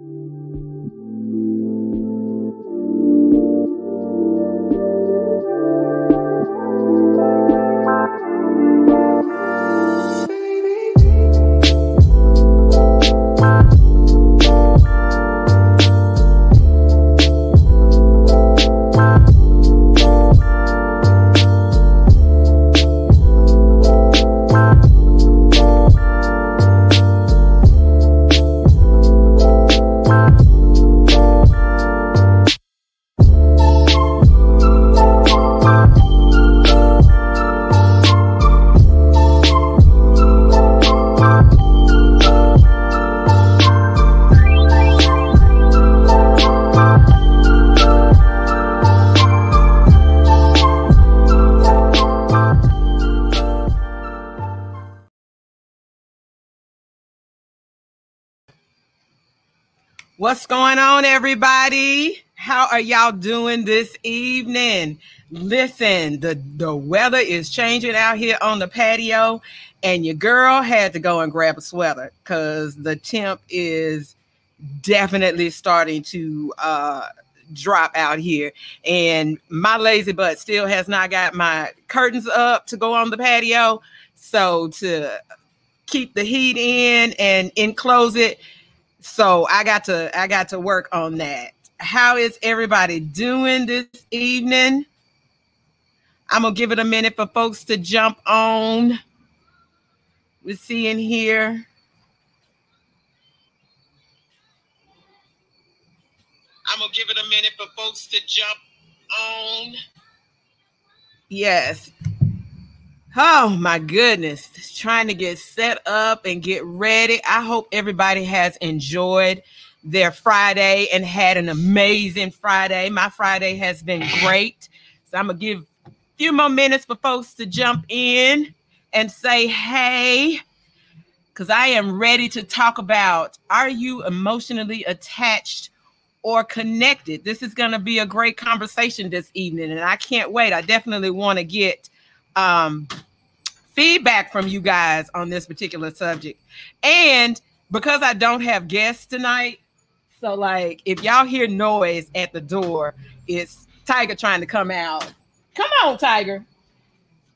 What's everybody? How are y'all doing this evening? Listen, the, the weather is changing out here on the patio, and your girl had to go and grab a sweater because the temp is definitely starting to uh, drop out here. And my lazy butt still has not got my curtains up to go on the patio. So, to keep the heat in and enclose it, so I got to I got to work on that. How is everybody doing this evening? I'm gonna give it a minute for folks to jump on. We're seeing here. I'm gonna give it a minute for folks to jump on. Yes, Oh my goodness, trying to get set up and get ready. I hope everybody has enjoyed their Friday and had an amazing Friday. My Friday has been great. So I'm going to give a few more minutes for folks to jump in and say, hey, because I am ready to talk about are you emotionally attached or connected? This is going to be a great conversation this evening, and I can't wait. I definitely want to get um, feedback from you guys on this particular subject. And because I don't have guests tonight, so like if y'all hear noise at the door, it's Tiger trying to come out. Come on, Tiger.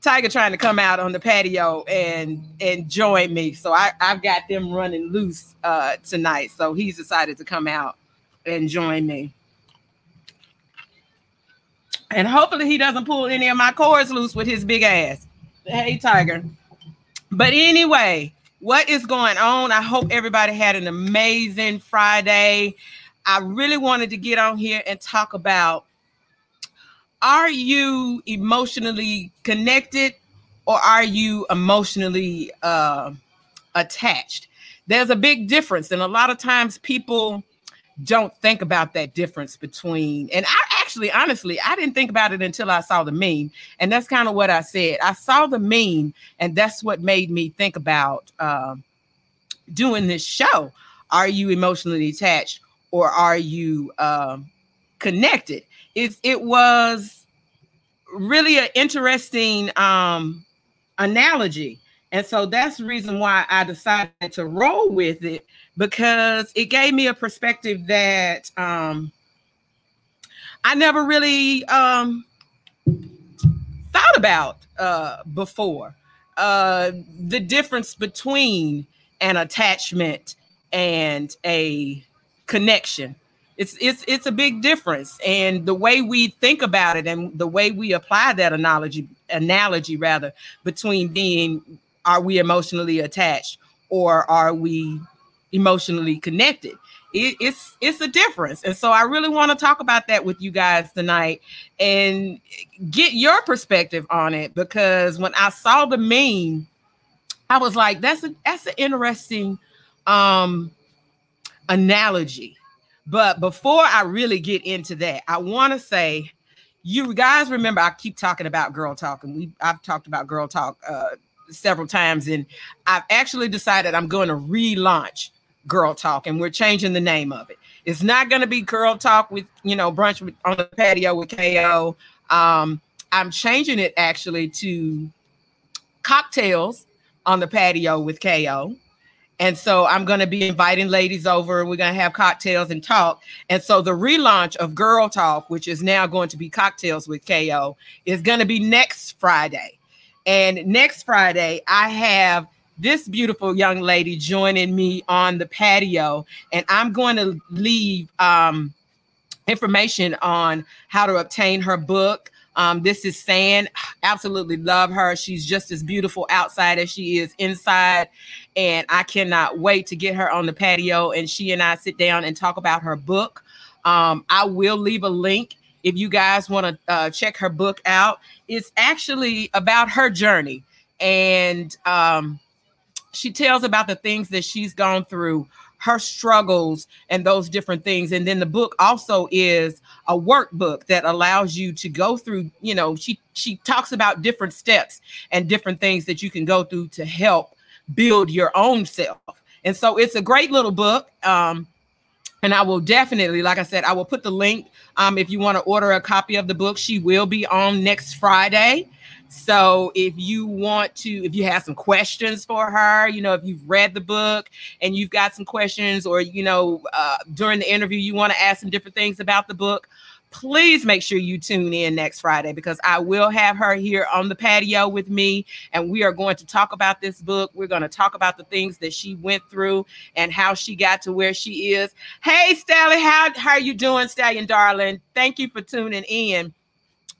Tiger trying to come out on the patio and and join me. So I, I've got them running loose uh tonight. So he's decided to come out and join me. And hopefully he doesn't pull any of my cords loose with his big ass. Hey, Tiger. But anyway, what is going on? I hope everybody had an amazing Friday. I really wanted to get on here and talk about are you emotionally connected or are you emotionally uh, attached? There's a big difference. And a lot of times people don't think about that difference between and i actually honestly i didn't think about it until i saw the meme and that's kind of what i said. I saw the meme and that's what made me think about uh, doing this show. Are you emotionally attached or are you uh, connected? It, it was really an interesting um, analogy and so that's the reason why i decided to roll with it because it gave me a perspective that um, I never really um, thought about uh, before. Uh, the difference between an attachment and a connection. It's it's it's a big difference, and the way we think about it and the way we apply that analogy analogy rather between being are we emotionally attached or are we emotionally connected. It, it's it's a difference, and so I really want to talk about that with you guys tonight and get your perspective on it because when I saw the meme, I was like, "That's a that's an interesting um analogy." But before I really get into that, I want to say, you guys remember I keep talking about girl talk, and we I've talked about girl talk uh, several times, and I've actually decided I'm going to relaunch Girl Talk, and we're changing the name of it. It's not going to be Girl Talk with you know brunch with, on the patio with Ko. Um, I'm changing it actually to cocktails on the patio with Ko, And so I'm going to be inviting ladies over. We're going to have cocktails and talk. And so the relaunch of Girl Talk, which is now going to be Cocktails with KO, is going to be next Friday. And next Friday, I have this beautiful young lady joining me on the patio, and I'm going to leave um, information on how to obtain her book. Um, this is San. Absolutely love her. She's just as beautiful outside as she is inside. And I cannot wait to get her on the patio and she and I sit down and talk about her book. Um, I will leave a link if you guys want to uh, check her book out. It's actually about her journey. And um, she tells about the things that she's gone through her struggles and those different things. And then the book also is a workbook that allows you to go through, you know, she she talks about different steps and different things that you can go through to help build your own self. And so it's a great little book. Um, and I will definitely, like I said, I will put the link. Um, if you want to order a copy of the book, she will be on next Friday. So if you want to, if you have some questions for her, you know, if you've read the book and you've got some questions, or you know, uh, during the interview you want to ask some different things about the book, please make sure you tune in next Friday because I will have her here on the patio with me, and we are going to talk about this book. We're going to talk about the things that she went through and how she got to where she is. Hey, Stallion, how how are you doing, Stallion, darling? Thank you for tuning in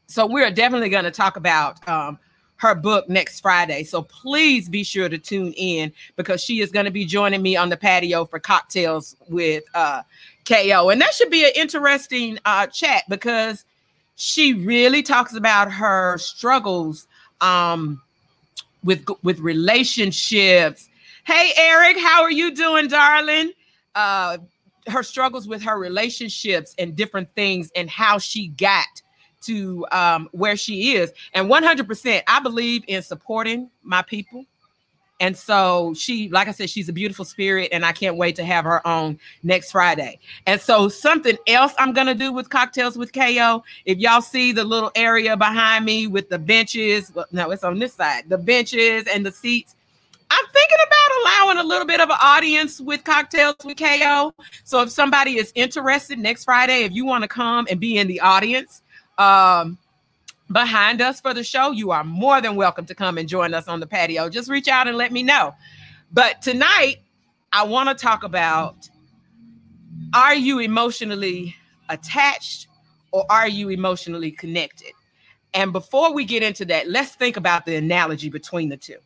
so we're definitely going to talk about um, her book next Friday. So please be sure to tune in because she is going to be joining me on the patio for cocktails with uh, KO. And that should be an interesting uh, chat because she really talks about her struggles um, with with relationships. Hey Eric, how are you doing, darling? Uh, her struggles with her relationships and different things and how she got to um, where she is. And 100%, I believe in supporting my people. And so she, like I said, she's a beautiful spirit, and I can't wait to have her on next Friday. And so something else I'm gonna do with cocktails with KO. If y'all see the little area behind me with the benches, well, no, it's on this side, the benches and the seats. I'm thinking about allowing a little bit of an audience with cocktails with KO. So if somebody is interested next Friday, if you want to come and be in the audience, um, behind us for the show, you are more than welcome to come and join us on the patio. Just reach out and let me know. But tonight, I want to talk about are you emotionally attached or are you emotionally connected? And before we get into that, let's think about the analogy between the two.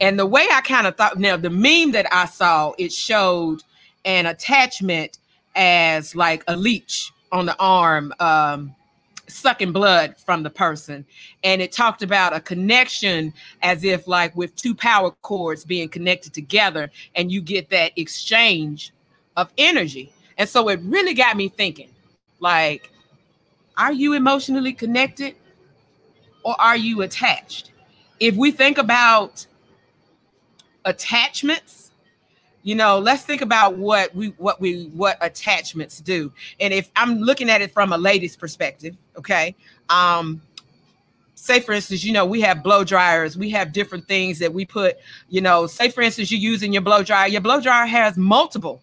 And the way I kind of thought now, the meme that I saw, it showed an attachment as like a leech on the arm um, sucking blood from the person. And it talked about a connection as if like with two power cords being connected together and you get that exchange of energy. And so it really got me thinking like are you emotionally connected or are you attached? If we think about attachments you know let's think about what we what we what attachments do. And if i'm looking at it from a lady's perspective okay? Um say for instance you know we have blow dryers. We have different things that we put you know say for instance you're using your blow dryer. Your blow dryer has multiple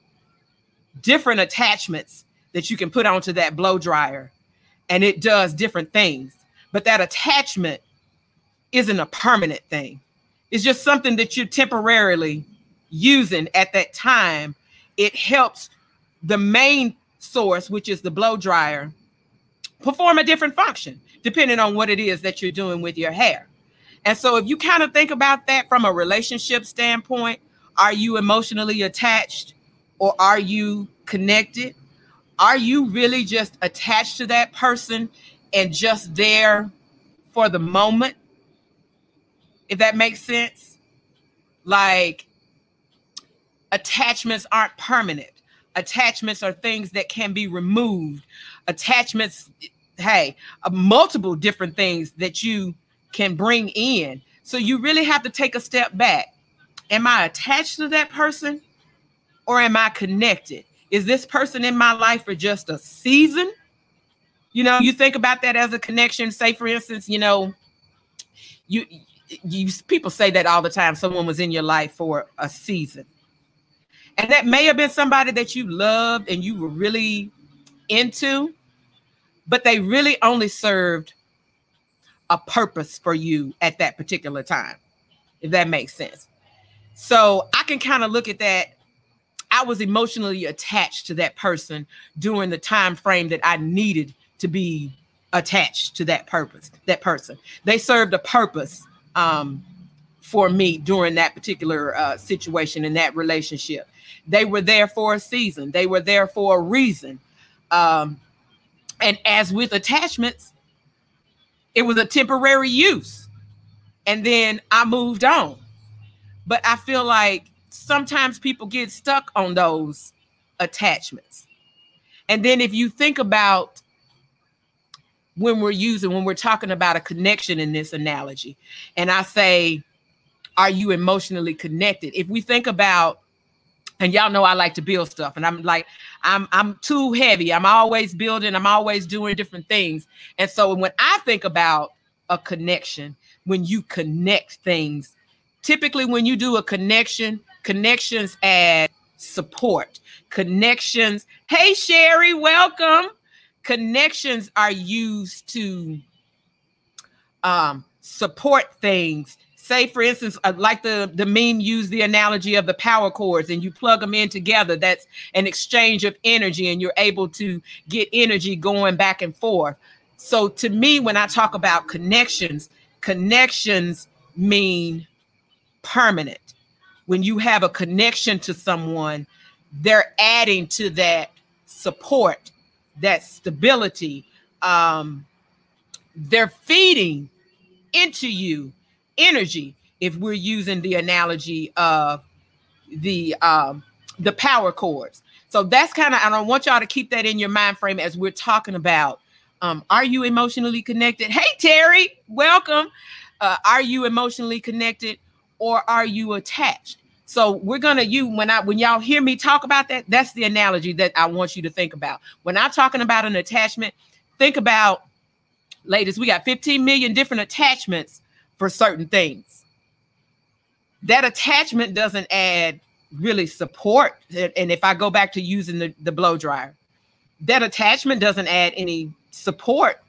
different attachments that you can put onto that blow dryer and it does different things. But that attachment isn't a permanent thing. It's just something that you're temporarily using at that time, it helps the main source, which is the blow dryer, perform a different function depending on what it is that you're doing with your hair. And so, if you kind of think about that from a relationship standpoint, are you emotionally attached or are you connected? Are you really just attached to that person and just there for the moment? If that makes sense. Like, attachments aren't permanent. Attachments are things that can be removed. Attachments, hey, uh, multiple different things that you can bring in. So you really have to take a step back. Am I attached to that person or am I connected? Is this person in my life for just a season? You know, you think about that as a connection. Say, for instance, you know, you you people say that all the time. Someone was in your life for a season. And that may have been somebody that you loved and you were really into, but they really only served a purpose for you at that particular time, if that makes sense. So I can kind of look at that. I was emotionally attached to that person during the time frame that I needed to be attached to that purpose, that person. They served a purpose um, for me during that particular uh, situation in that relationship. They were there for a season. They were there for a reason. Um, and as with attachments, it was a temporary use. And then I moved on. But I feel like sometimes people get stuck on those attachments. And then if you think about when we're using, when we're talking about a connection in this analogy, and I say, are you emotionally connected? If we think about and y'all know I like to build stuff and I'm like I'm I'm too heavy. I'm always building, I'm always doing different things. And so when I think about a connection, when you connect things, typically when you do a connection, connections add support. Connections, hey Sherry, welcome. Connections are used to um, support things say for instance uh, like the the meme used the analogy of the power cords and you plug them in together that's an exchange of energy and you're able to get energy going back and forth. So to me when i talk about connections connections mean permanent. When you have a connection to someone they're adding to that support that stability um they're feeding into you energy if we're using the analogy of the um the power cords. So that's kind of i don't want y'all to keep that in your mind frame as we're talking about um are you emotionally connected? Hey terry welcome. Uh, are you emotionally connected or are you attached? So we're gonna you when I when y'all hear me talk about that, that's the analogy that I want you to think about. When I'm talking about an attachment, think about ladies, we got 15 million different attachments for certain things. That attachment doesn't add really support. And if I go back to using the, the blow dryer, that attachment doesn't add any support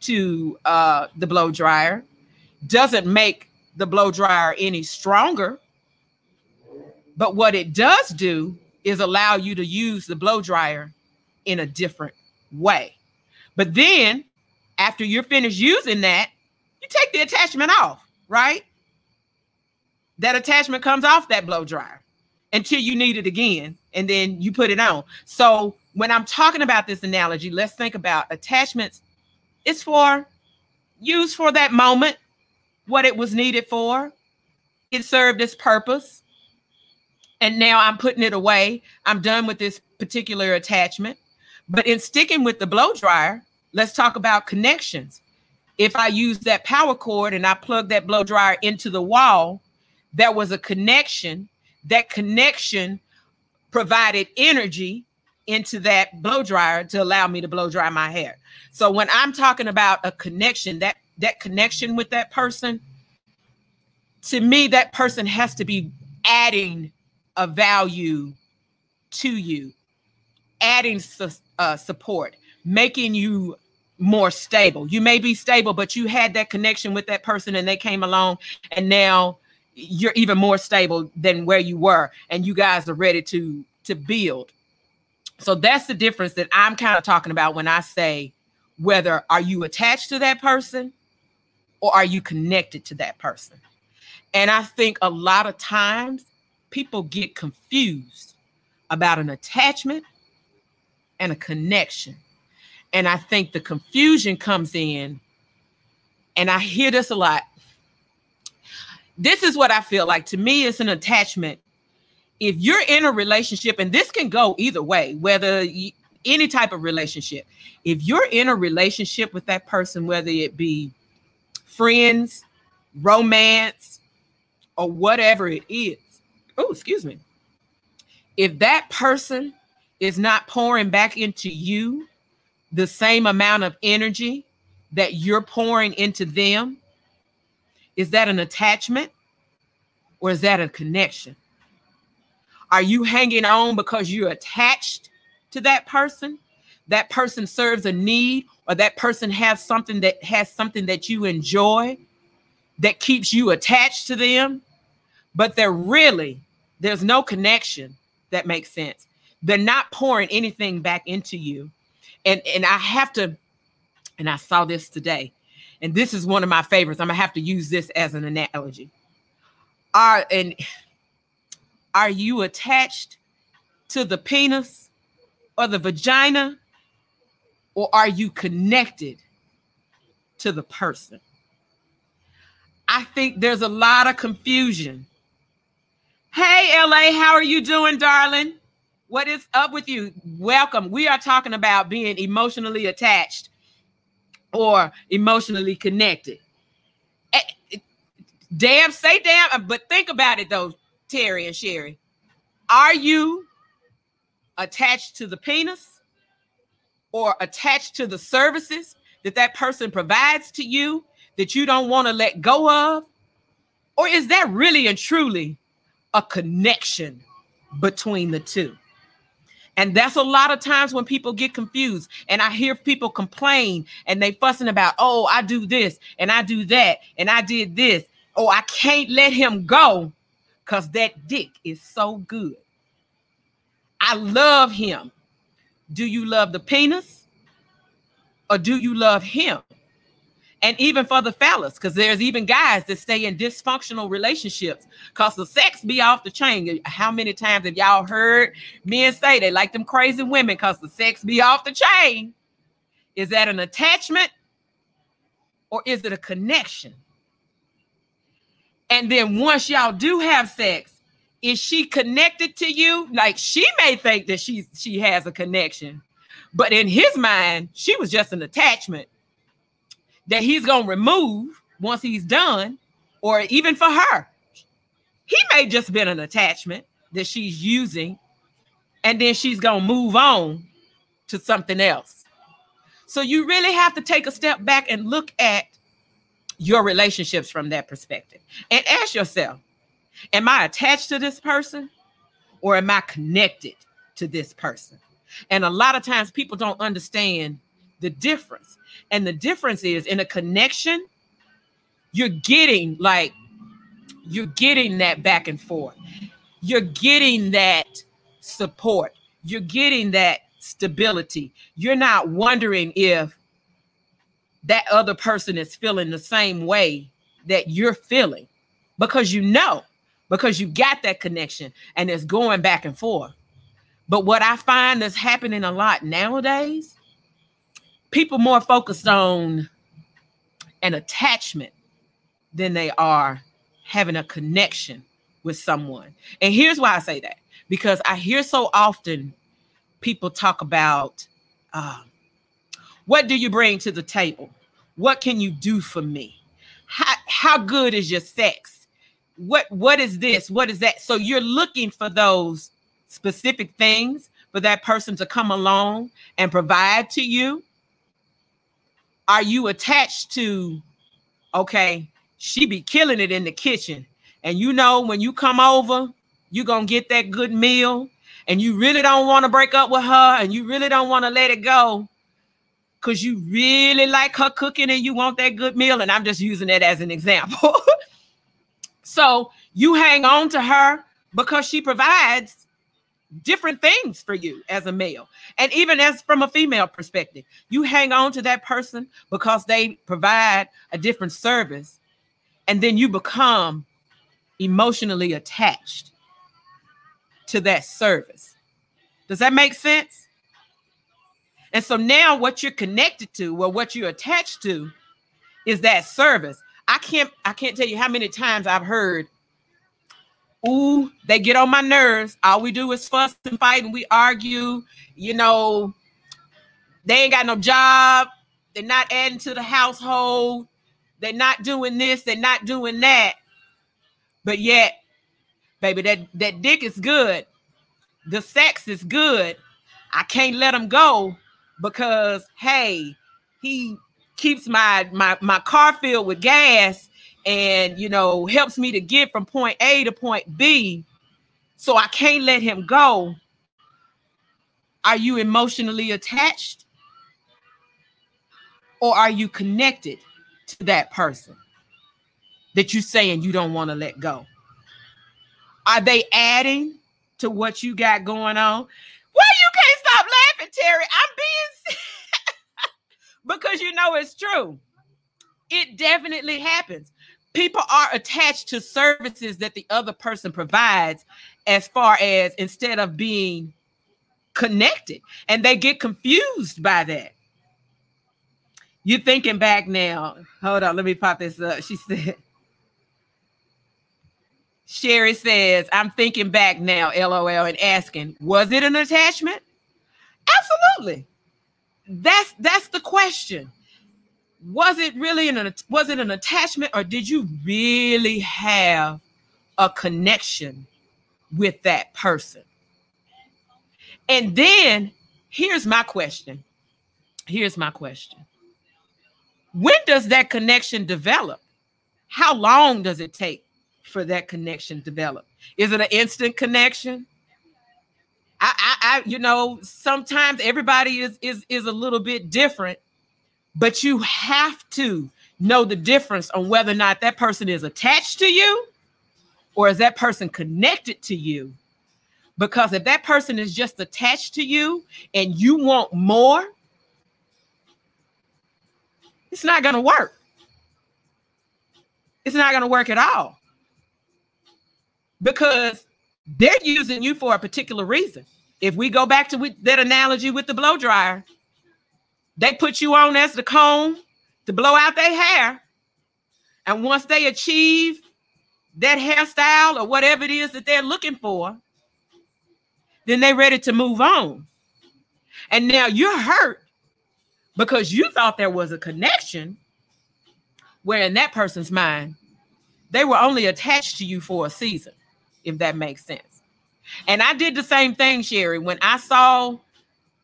to uh, the blow dryer, doesn't make the blow dryer any stronger. But what it does do is allow you to use the blow dryer in a different way. But then after you're finished using that, you take the attachment off, right? That attachment comes off that blow dryer until you need it again, and then you put it on. So when I'm talking about this analogy, let's think about attachments. It's for used for that moment, what it was needed for. It served its purpose. And now I'm putting it away. I'm done with this particular attachment. But in sticking with the blow dryer, let's talk about connections if I use that power cord and I plug that blow dryer into the wall, there was a connection. That connection provided energy into that blow dryer to allow me to blow dry my hair. So when I'm talking about a connection, that that connection with that person, to me, that person has to be adding a value to you, adding su- uh, support, making you more stable. You may be stable, but you had that connection with that person and they came along and now you're even more stable than where you were and you guys are ready to to build. So that's the difference that I'm kind of talking about when I say whether are you attached to that person or are you connected to that person? And I think a lot of times people get confused about an attachment and a connection and I think the confusion comes in, and I hear this a lot. This is what I feel like. To me, it's an attachment. If you're in a relationship, and this can go either way, whether any type of relationship, if you're in a relationship with that person, whether it be friends, romance, or whatever it is, oh, excuse me. If that person is not pouring back into you the same amount of energy that you're pouring into them, Is that an attachment or is that a connection? Are you hanging on because you're attached to that person? That person serves a need or that person has something that has something that you enjoy that keeps you attached to them, but they're really there's no connection that makes sense. They're not pouring anything back into you. And and I have to and I saw this today. And this is one of my favorites. I'm gonna have to use this as an analogy. Are and are you attached to the penis or the vagina? Or are you connected to the person? I think there's a lot of confusion. Hey, LA, how are you doing, darling? What is up with you? Welcome. We are talking about being emotionally attached or emotionally connected. Eh, damn, say damn, but think about it though, Terry and Sherry. Are you attached to the penis or attached to the services that that person provides to you that you don't want to let go of? Or is that really and truly a connection between the two? And that's a lot of times when people get confused. And I hear people complain and they fussing about, oh, I do this and I do that and I did this. Oh, I can't let him go because that dick is so good. I love him. Do you love the penis or do you love him? And even for the fellas, because there's even guys that stay in dysfunctional relationships because the sex be off the chain. How many times have y'all heard men say they like them crazy women because the sex be off the chain? Is that an attachment or is it a connection? And then once y'all do have sex, is she connected to you? Like she may think that she she has a connection, but in his mind, she was just an attachment that he's going to remove once he's done, or even for her. He may just been an attachment that she's using, and then she's going to move on to something else. So you really have to take a step back and look at your relationships from that perspective and ask yourself Am I attached to this person or am I connected to this person? And a lot of times people don't understand the difference. And the difference is in a connection, you're getting like, you're getting that back and forth. You're getting that support. You're getting that stability. You're not wondering if that other person is feeling the same way that you're feeling because you know, because you got that connection and it's going back and forth. But what I find is happening a lot nowadays people more focused on an attachment than they are having a connection with someone. And here's why I say that because I hear so often people talk about uh, what do you bring to the table? What can you do for me? How, how good is your sex? What what is this? What is that? So you're looking for those specific things for that person to come along and provide to you are you attached to okay she be killing it in the kitchen. And you know when you come over you're gonna get that good meal. And you really don't want to break up with her and you really don't want to let it go because you really like her cooking and you want that good meal. And i'm just using it as an example. So you hang on to her because she provides different things for you as a male. And even as from a female perspective you hang on to that person because they provide a different service and then you become emotionally attached to that service. Does that make sense? And so now what you're connected to or what you're attached to is that service. I can't i can't tell you how many times i've heard ooh, they get on my nerves. All we do is fuss and fight and we argue. You know, they ain't got no job. They're not adding to the household. They're not doing this. They're not doing that. But yet, baby, that, that dick is good. The sex is good. I can't let him go because hey, he keeps my my my car filled with gas and you know helps me to get from point A to point B. So I can't let him go. Are you emotionally attached? Or are you connected to that person that you're saying you don't want to let go? Are they adding to what you got going on? Well you can't stop laughing Terry? I'm being because you know it's true. It definitely happens people are attached to services that the other person provides as far as instead of being connected. And they get confused by that. You're thinking back now hold on let me pop this up. She said sherry says i'm thinking back now lol and asking was it an attachment? Absolutely. That's that's the question was it really an was it an attachment or did you really have a connection with that person? And then here's my question. Here's my question. When does that connection develop? How long does it take for that connection to develop? Is it an instant connection? I, I, I you know sometimes everybody is is is a little bit different but you have to know the difference on whether or not that person is attached to you or is that person connected to you. Because if that person is just attached to you and you want more, it's not going to work. It's not going to work at all. Because they're using you for a particular reason. If we go back to that analogy with the blow dryer, they put you on as the comb to blow out their hair. And once they achieve that hairstyle or whatever it is that they're looking for, then they're ready to move on. And now you're hurt because you thought there was a connection where in that person's mind, they were only attached to you for a season, if that makes sense. And I did the same thing, Sherry. When I saw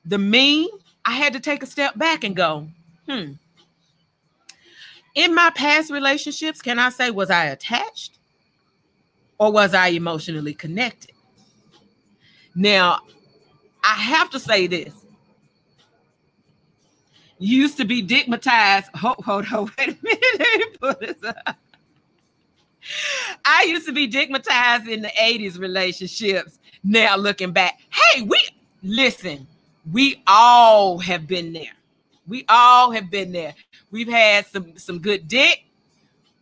the meme I had to take a step back and go, hmm. In my past relationships, can I say, was I attached or was I emotionally connected? Now, I have to say this. Used to be dickmatized. Hold, hold, hold. Wait a minute. Put this up. I used to be dickmatized in the 80s relationships. Now looking back, hey, we listen, we all have been there. We all have been there. We've had some some good dick.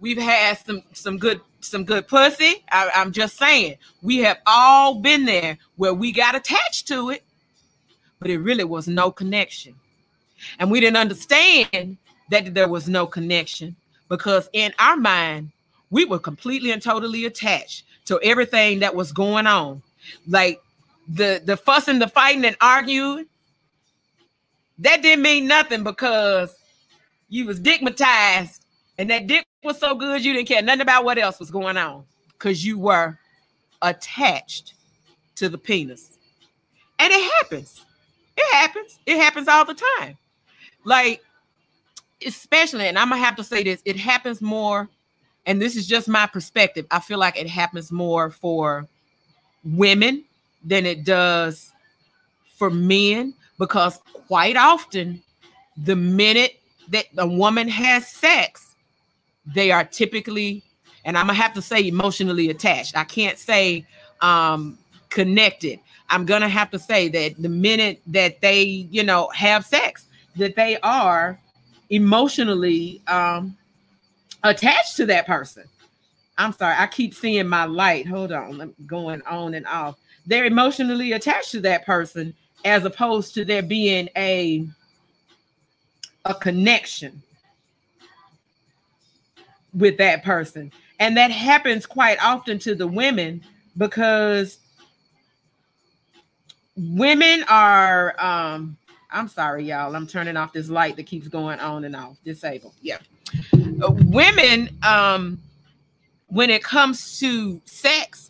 We've had some some good some good pussy. I, I'm just saying, we have all been there where we got attached to it, but it really was no connection, and we didn't understand that there was no connection because in our mind we were completely and totally attached to everything that was going on, like the the fussing, the fighting, and arguing that didn't mean nothing because you was dickmatized and that dick was so good you didn't care nothing about what else was going on because you were attached to the penis. And it happens. It happens. It happens all the time. Like, especially, and I'm gonna have to say this, it happens more, and this is just my perspective. I feel like it happens more for women than it does for men because quite often the minute that a woman has sex they are typically and i'm gonna have to say emotionally attached. I can't say um connected. I'm gonna have to say that the minute that they you know have sex that they are emotionally um attached to that person. I'm sorry i keep seeing my light. Hold on i'm going on and off. They're emotionally attached to that person as opposed to there being a a connection with that person. And that happens quite often to the women because women are um i'm sorry y'all. I'm turning off this light that keeps going on and off. Disabled. Yeah. Uh, women um when it comes to sex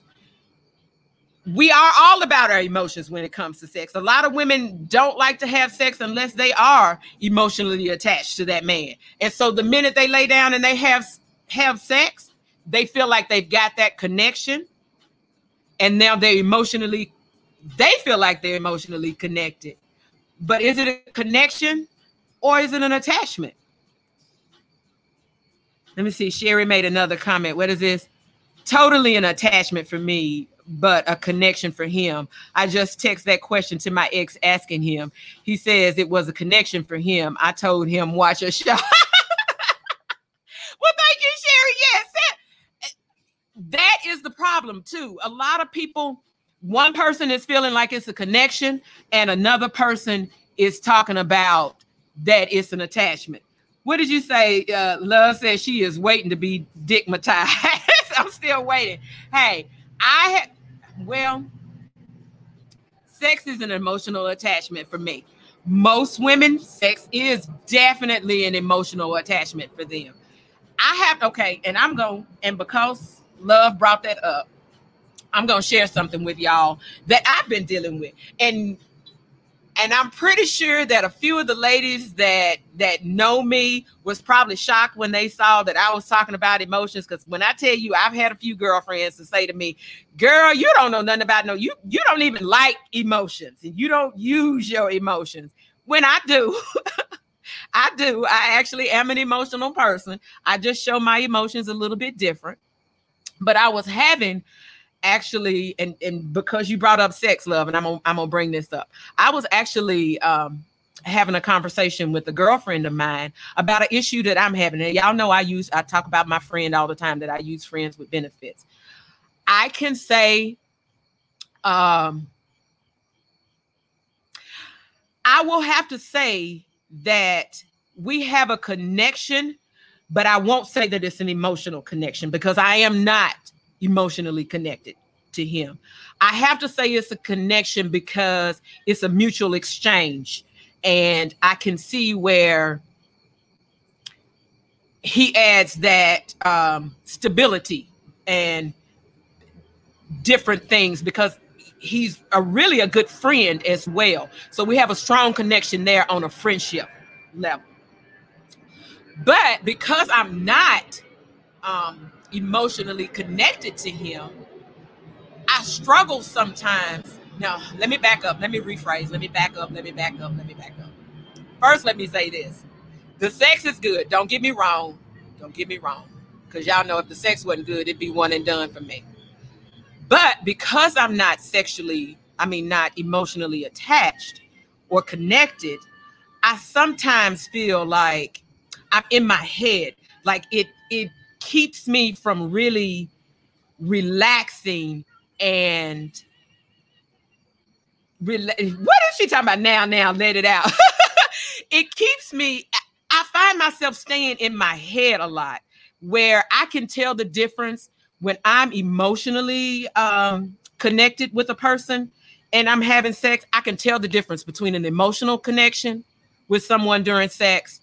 we are all about our emotions when it comes to sex. A lot of women don't like to have sex unless they are emotionally attached to that man. And so the minute they lay down and they have have sex, they feel like they've got that connection, and now they're emotionally, they feel like they're emotionally connected. But is it a connection or is it an attachment? Let me see. Sherry made another comment. What is this? Totally an attachment for me, but a connection for him. I just text that question to my ex asking him. He says it was a connection for him. I told him watch a show. well, thank you, Sherry. Yes, that, that is the problem too. A lot of people, one person is feeling like it's a connection, and another person is talking about that it's an attachment. What did you say? Uh, Love says she is waiting to be dickmatized. I'm still waiting. Hey, I had, well, sex is an emotional attachment for me. Most women, sex is definitely an emotional attachment for them. I have, okay, and I'm going, and because love brought that up, I'm to share something with y'all that I've been dealing with. And and I'm pretty sure that a few of the ladies that that know me was probably shocked when they saw that I was talking about emotions. Because when I tell you, I've had a few girlfriends to say to me, "Girl, you don't know nothing about no you you don't even like emotions, and you don't use your emotions." When I do. I do. I actually am an emotional person. I just show my emotions a little bit different. But I was having actually, and and because you brought up sex, love, and I'm gonna, I'm gonna bring this up. I was actually um, having a conversation with a girlfriend of mine about an issue that I'm having. And y'all know I use I talk about my friend all the time that I use friends with benefits. I can say, um, I will have to say that we have a connection, but I won't say that it's an emotional connection because I am not emotionally connected to him. I have to say it's a connection because it's a mutual exchange. And I can see where he adds that um, stability and different things because he's a really a good friend as well. So we have a strong connection there on a friendship level. But because I'm not um, emotionally connected to him, I struggle sometimes. Now, let me back up. Let me rephrase. Let me back up. Let me back up. Let me back up. First, let me say this the sex is good. Don't get me wrong. Don't get me wrong. Because y'all know if the sex wasn't good, it'd be one and done for me. But because I'm not sexually, I mean, not emotionally attached or connected, I sometimes feel like I'm in my head. Like it, it keeps me from really relaxing and what is she talking about? Now now let it out. It keeps me i find myself staying in my head a lot where i can tell the difference when i'm emotionally um, connected with a person and i'm having sex i can tell the difference between an emotional connection with someone during sex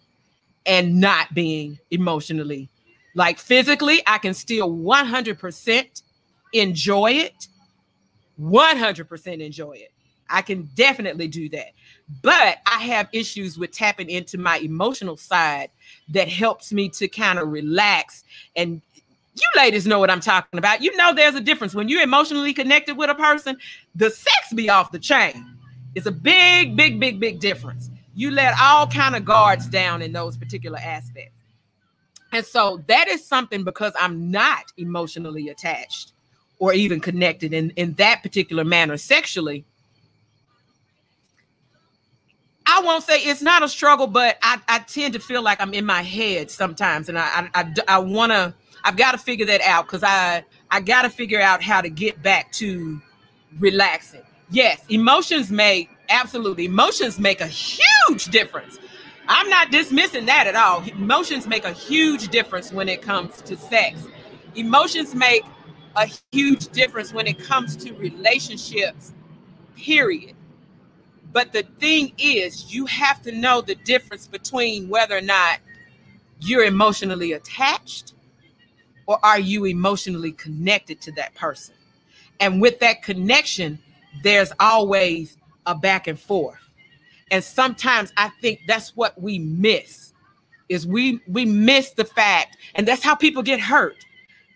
and not being emotionally like physically, I can still 100% enjoy it. 100% enjoy it. I can definitely do that. But I have issues with tapping into my emotional side that helps me to kind of relax. And you ladies know what I'm talking about. You know there's a difference when you're emotionally connected with a person, the sex be off the chain. It's a big, big, big, big difference. You let all kind of guards down in those particular aspects. And so that is something because I'm not emotionally attached or even connected in, in that particular manner sexually. I won't say it's not a struggle, but I, I tend to feel like I'm in my head sometimes. And I, I, I, I want to, I've got to figure that out because I, I got to figure out how to get back to relaxing. Yes, emotions make, absolutely, emotions make a huge difference I'm not dismissing that at all. Emotions make a huge difference when it comes to sex. Emotions make a huge difference when it comes to relationships, period. But the thing is, you have to know the difference between whether or not you're emotionally attached or are you emotionally connected to that person. And with that connection, there's always a back and forth. And sometimes I think that's what we miss is we we miss the fact and that's how people get hurt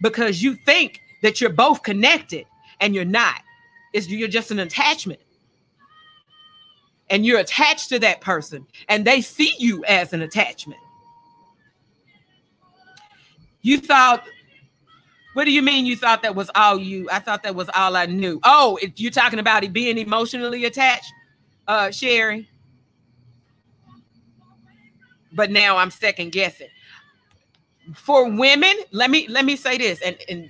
because you think that you're both connected and you're not. It's you're just an attachment. And you're attached to that person and they see you as an attachment. You thought what do you mean you thought that was all you? I thought that was all i knew. Oh if you're talking about it being emotionally attached uh sherry but now I'm second guessing. For women, let me let me say this, and, and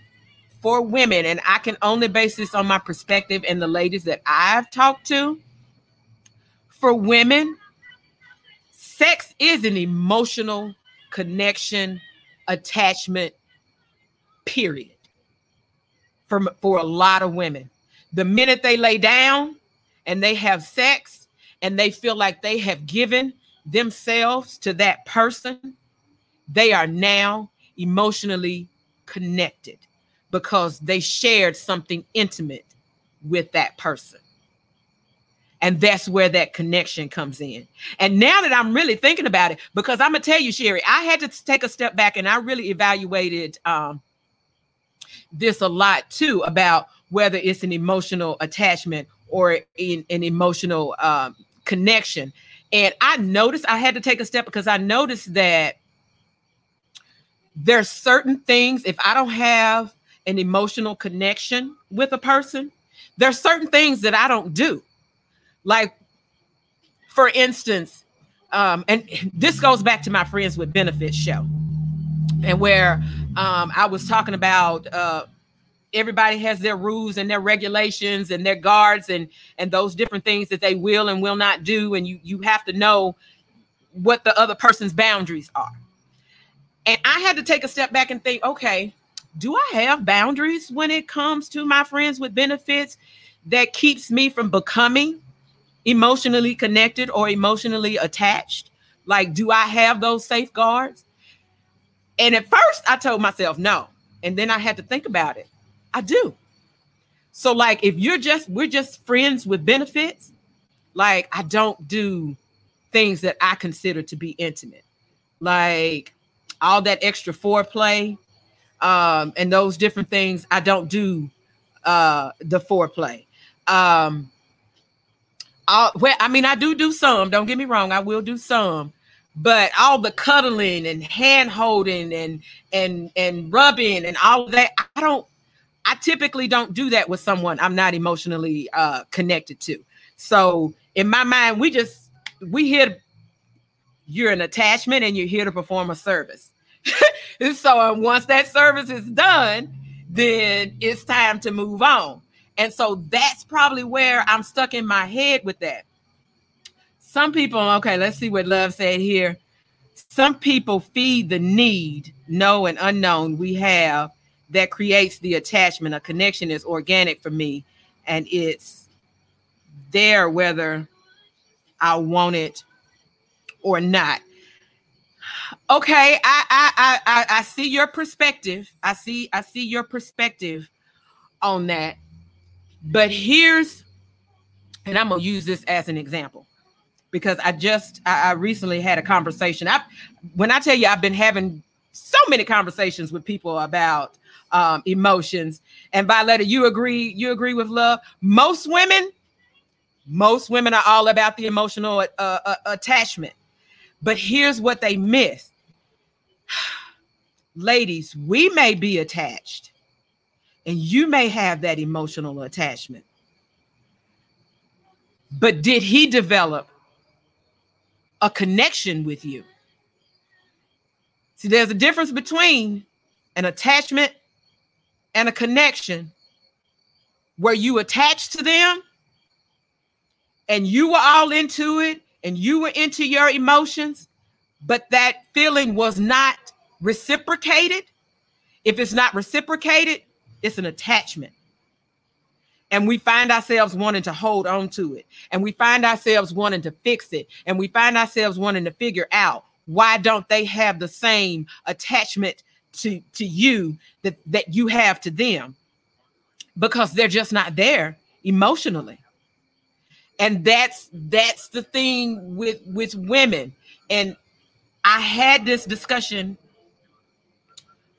for women, and I can only base this on my perspective and the ladies that I've talked to. For women, sex is an emotional connection, attachment, period. For, for a lot of women, the minute they lay down and they have sex and they feel like they have given themselves to that person, they are now emotionally connected because they shared something intimate with that person. And that's where that connection comes in. And now that I'm really thinking about it, because I'm gonna tell you, Sherry, I had to take a step back and I really evaluated um, this a lot too about whether it's an emotional attachment or in, an emotional um, connection. And I noticed I had to take a step because I noticed that there's certain things if I don't have an emotional connection with a person, there's certain things that I don't do. Like, for instance, um, and this goes back to my friends with benefits show, and where um, I was talking about uh, everybody has their rules and their regulations and their guards and and those different things that they will and will not do. And you you have to know what the other person's boundaries are. And i had to take a step back and think okay do i have boundaries when it comes to my friends with benefits that keeps me from becoming emotionally connected or emotionally attached? Like do i have those safeguards? And at first i told myself no. And then i had to think about it I do. So like if you're just we're just friends with benefits, like I don't do things that I consider to be intimate. Like all that extra foreplay um and those different things I don't do uh the foreplay. Um all, well, I mean, I do do some. Don't get me wrong, I will do some, but all the cuddling and hand holding and and and rubbing and all that, I don't I typically don't do that with someone I'm not emotionally uh, connected to. So in my mind, we just we here. You're an attachment, and you're here to perform a service. so uh, once that service is done, then it's time to move on. And so that's probably where I'm stuck in my head with that. Some people, okay, let's see what Love said here. Some people feed the need, know and unknown we have that creates the attachment. A connection is organic for me, and it's there whether I want it or not. Okay, I I I I see your perspective. I see I see your perspective on that. But here's, and I'm gonna use this as an example because I just I, I recently had a conversation. I when I tell you I've been having so many conversations with people about um, emotions. And Violetta, you agree? You agree with love? Most women, most women are all about the emotional uh, uh, attachment. But here's what they miss. Ladies, we may be attached, and you may have that emotional attachment. But did he develop a connection with you? See, there's a difference between an attachment and a connection where you attached to them and you were all into it and you were into your emotions, but that feeling was not reciprocated. If it's not reciprocated, it's an attachment. And we find ourselves wanting to hold on to it. And we find ourselves wanting to fix it. And we find ourselves wanting to figure out why don't they have the same attachment to to you that that you have to them because they're just not there emotionally and that's that's the thing with with women and I had this discussion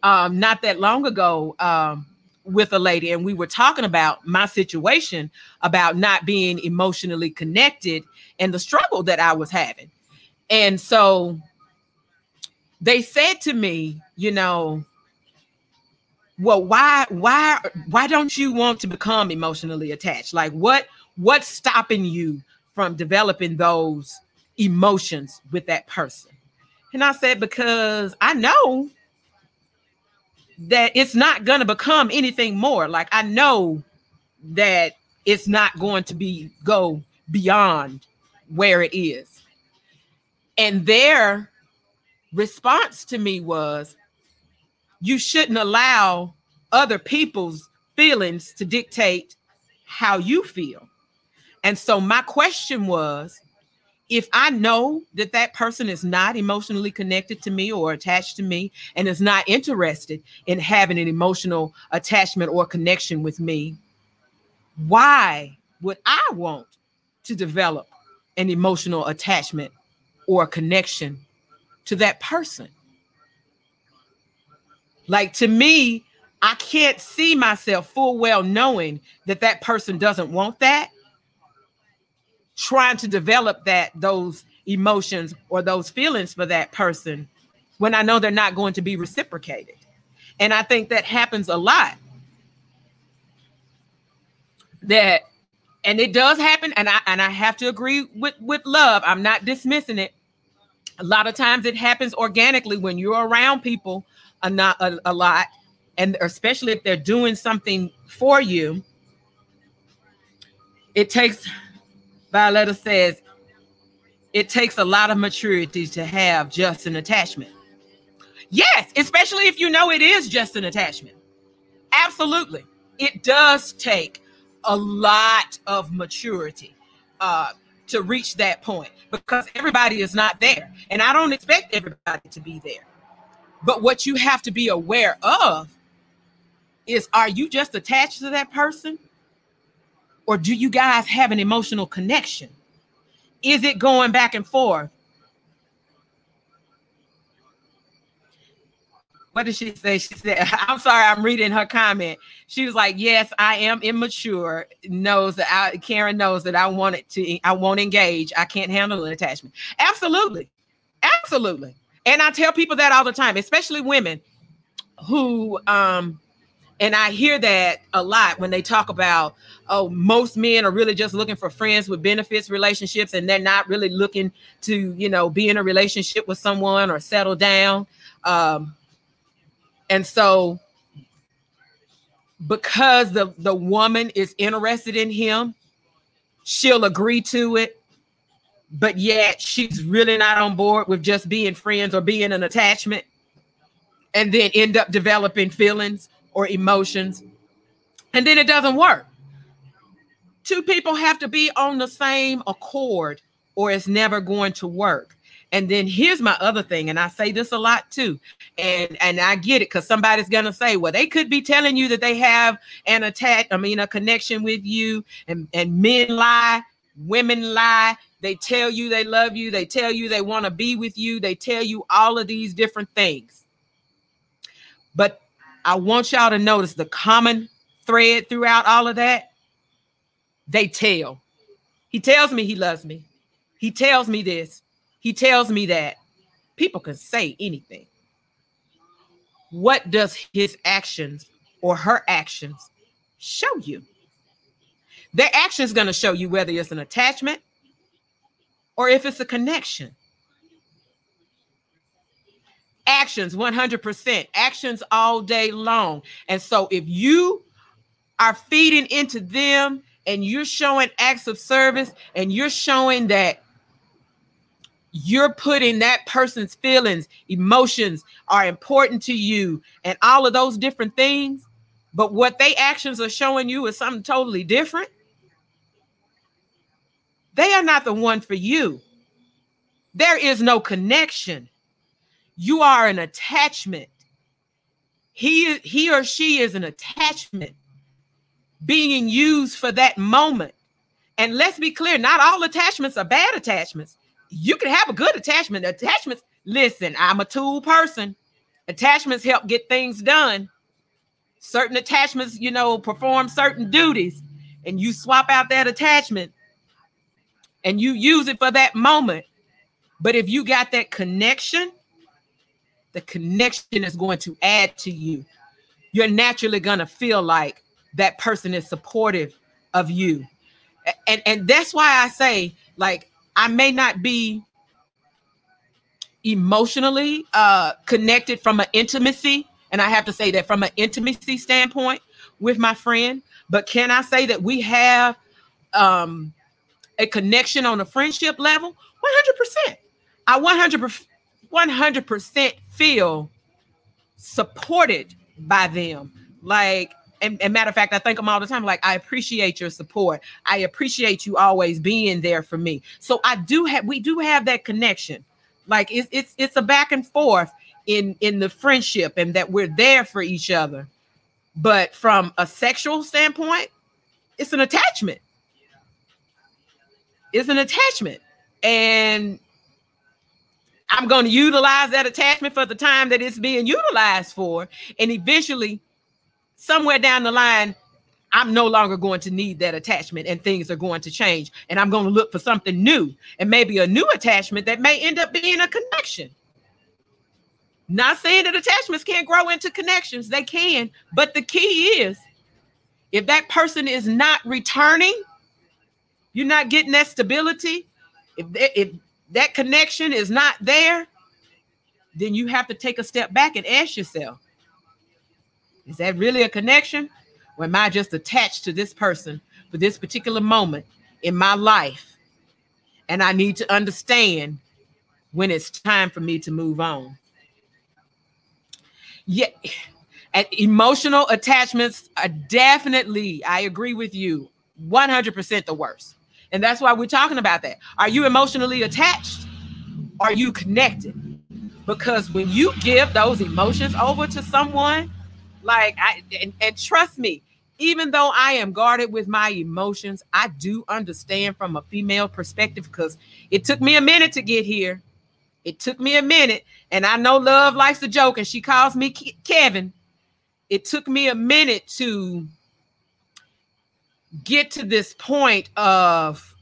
um, not that long ago um, with a lady, and we were talking about my situation about not being emotionally connected and the struggle that I was having. And so they said to me, you know, well, why, why, why don't you want to become emotionally attached? Like, what, what's stopping you from developing those emotions with that person? And I said, because I know that it's not going to become anything more. Like I know that it's not going to be go beyond where it is. And their response to me was you shouldn't allow other people's feelings to dictate how you feel. And so my question was if I know that that person is not emotionally connected to me or attached to me and is not interested in having an emotional attachment or connection with me, why would I want to develop an emotional attachment or connection to that person? Like to me, I can't see myself full well knowing that that person doesn't want that trying to develop that those emotions or those feelings for that person when I know they're not going to be reciprocated. And I think that happens a lot. That and it does happen and I and I have to agree with with love. I'm not dismissing it. A lot of times it happens organically when you're around people a not a, a lot and especially if they're doing something for you. It takes Violetta says, it takes a lot of maturity to have just an attachment. Yes, especially if you know it is just an attachment. Absolutely. It does take a lot of maturity uh, to reach that point because everybody is not there. And I don't expect everybody to be there. But what you have to be aware of is are you just attached to that person or do you guys have an emotional connection? Is it going back and forth? What did she say? She said, I'm sorry, I'm reading her comment. She was like, Yes, I am immature. Knows that I Karen knows that I want it to, I won't engage. I can't handle an attachment. Absolutely. Absolutely. And I tell people that all the time, especially women who um and I hear that a lot when they talk about, oh, most men are really just looking for friends with benefits relationships and they're not really looking to, you know, be in a relationship with someone or settle down. Um, and so because the, the woman is interested in him, she'll agree to it. But yet she's really not on board with just being friends or being an attachment and then end up developing feelings or emotions, and then it doesn't work. Two people have to be on the same accord, or it's never going to work. And then here's my other thing, and I say this a lot too, and and I get it because somebody's gonna say, well, they could be telling you that they have an attack, I mean, a connection with you, and and men lie, women lie. They tell you they love you. They tell you they want to be with you. They tell you all of these different things. But I want y'all to notice the common thread throughout all of that. They tell. He tells me he loves me. He tells me this. He tells me that. People can say anything. What does his actions or her actions show you? Their actions going to show you whether it's an attachment or if it's a connection actions 100% actions all day long and so if you are feeding into them and you're showing acts of service and you're showing that you're putting that person's feelings emotions are important to you and all of those different things but what they actions are showing you is something totally different they are not the one for you there is no connection you are an attachment. He, he or she is an attachment being used for that moment. And let's be clear, not all attachments are bad attachments. You can have a good attachment. Attachments Listen, I'm a tool person. Attachments help get things done. Certain attachments, you know, perform certain duties, and you swap out that attachment and you use it for that moment. But if you got that connection, the connection is going to add to you. You're naturally going to feel like that person is supportive of you. And and that's why I say like I may not be emotionally uh connected from an intimacy and I have to say that from an intimacy standpoint with my friend, but can I say that we have um a connection on a friendship level? 100%. I 100 100% feel supported by them. Like, and, and, matter of fact, I thank them all the time. Like, I appreciate your support. I appreciate you always being there for me. So I do have, we do have that connection. Like, it's it's it's a back and forth in in the friendship, and that we're there for each other. But from a sexual standpoint, it's an attachment. It's an attachment, and I'm going to utilize that attachment for the time that it's being utilized for. And eventually, somewhere down the line, I'm no longer going to need that attachment and things are going to change. And I'm going to look for something new and maybe a new attachment that may end up being a connection. Not saying that attachments can't grow into connections, they can. But the key is if that person is not returning, you're not getting that stability. If, if that connection is not there, then you have to take a step back and ask yourself, is that really a connection? Or am I just attached to this person for this particular moment in my life? And I need to understand when it's time for me to move on. Yeah, emotional attachments are definitely, I agree with you, 100% the worst. And that's why we're talking about that. Are you emotionally attached? Are you connected? Because when you give those emotions over to someone, like I and, and trust me, even though I am guarded with my emotions, I do understand from a female perspective because it took me a minute to get here. It took me a minute, and I know love likes to joke, and she calls me Kevin. It took me a minute to get to this point of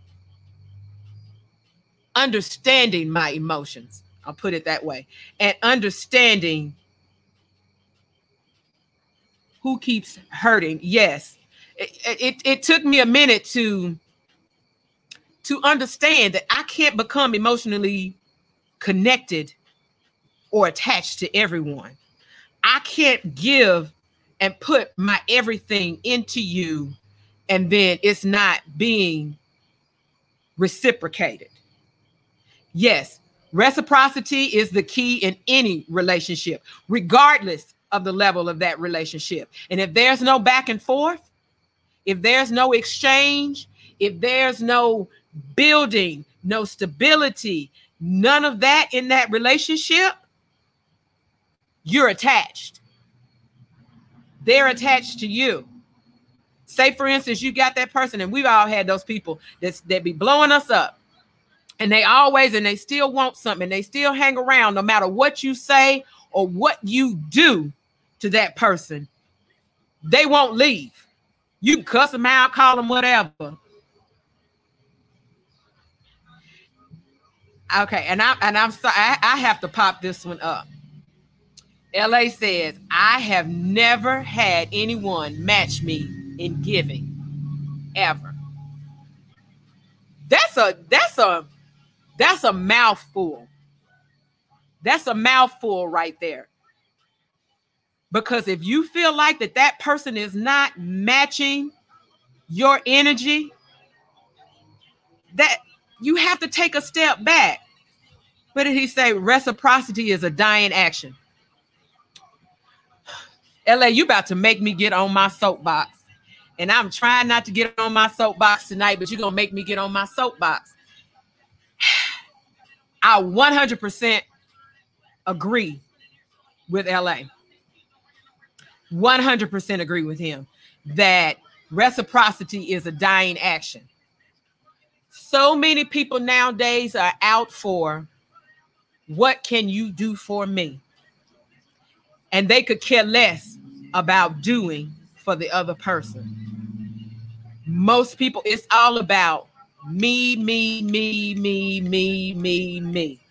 understanding my emotions. I'll put it that way. And understanding who keeps hurting. Yes. It, it, it took me a minute to to understand that I can't become emotionally connected or attached to everyone. I can't give and put my everything into you and then it's not being reciprocated. Yes, reciprocity is the key in any relationship, regardless of the level of that relationship. And if there's no back and forth, if there's no exchange, if there's no building, no stability, none of that in that relationship, you're attached. They're attached to you. Say, for instance, you got that person, and we've all had those people that, that be blowing us up. And they always and they still want something. They still hang around no matter what you say or what you do to that person. They won't leave. You cuss them out, call them whatever. Okay, and I and I'm sorry, I, I have to pop this one up. LA says, I have never had anyone match me in giving ever. That's a that's a that's a mouthful. That's a mouthful right there. Because if you feel like that that person is not matching your energy, that you have to take a step back. What did he say? Reciprocity is a dying action. LA, you about to make me get on my soapbox. And I'm trying not to get on my soapbox tonight, but you're going to make me get on my soapbox. I 100% agree with LA. 100% agree with him that reciprocity is a dying action. So many people nowadays are out for what can you do for me? And they could care less about doing for the other person. Most people, it's all about me, me, me, me, me, me, me.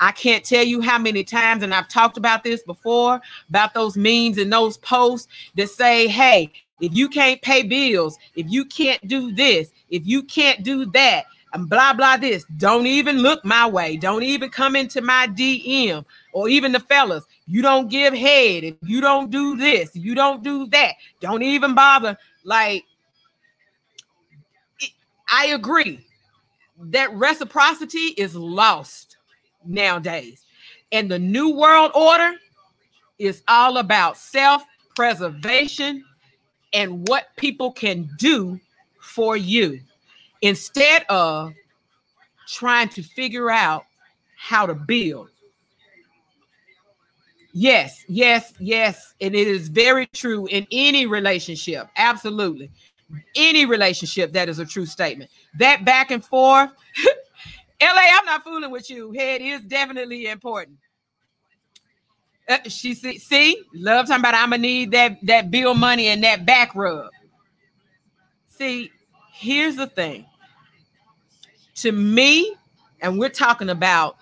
I can't tell you how many times, and I've talked about this before about those memes and those posts that say, hey, if you can't pay bills, if you can't do this, if you can't do that, and blah, blah, this, don't even look my way. Don't even come into my DM or even the fellas. You don't give head. If you don't do this, you don't do that, don't even bother. Like, I agree that reciprocity is lost nowadays. And the new world order is all about self preservation and what people can do for you instead of trying to figure out how to build. Yes, yes, yes. And it is very true in any relationship. Absolutely. Any relationship, that is a true statement. That back and forth. LA, I'm not fooling with you. Head is definitely important. Uh, she see, see, love talking about I'm gonna need that that bill money and that back rub. See, here's the thing. To me, and we're talking about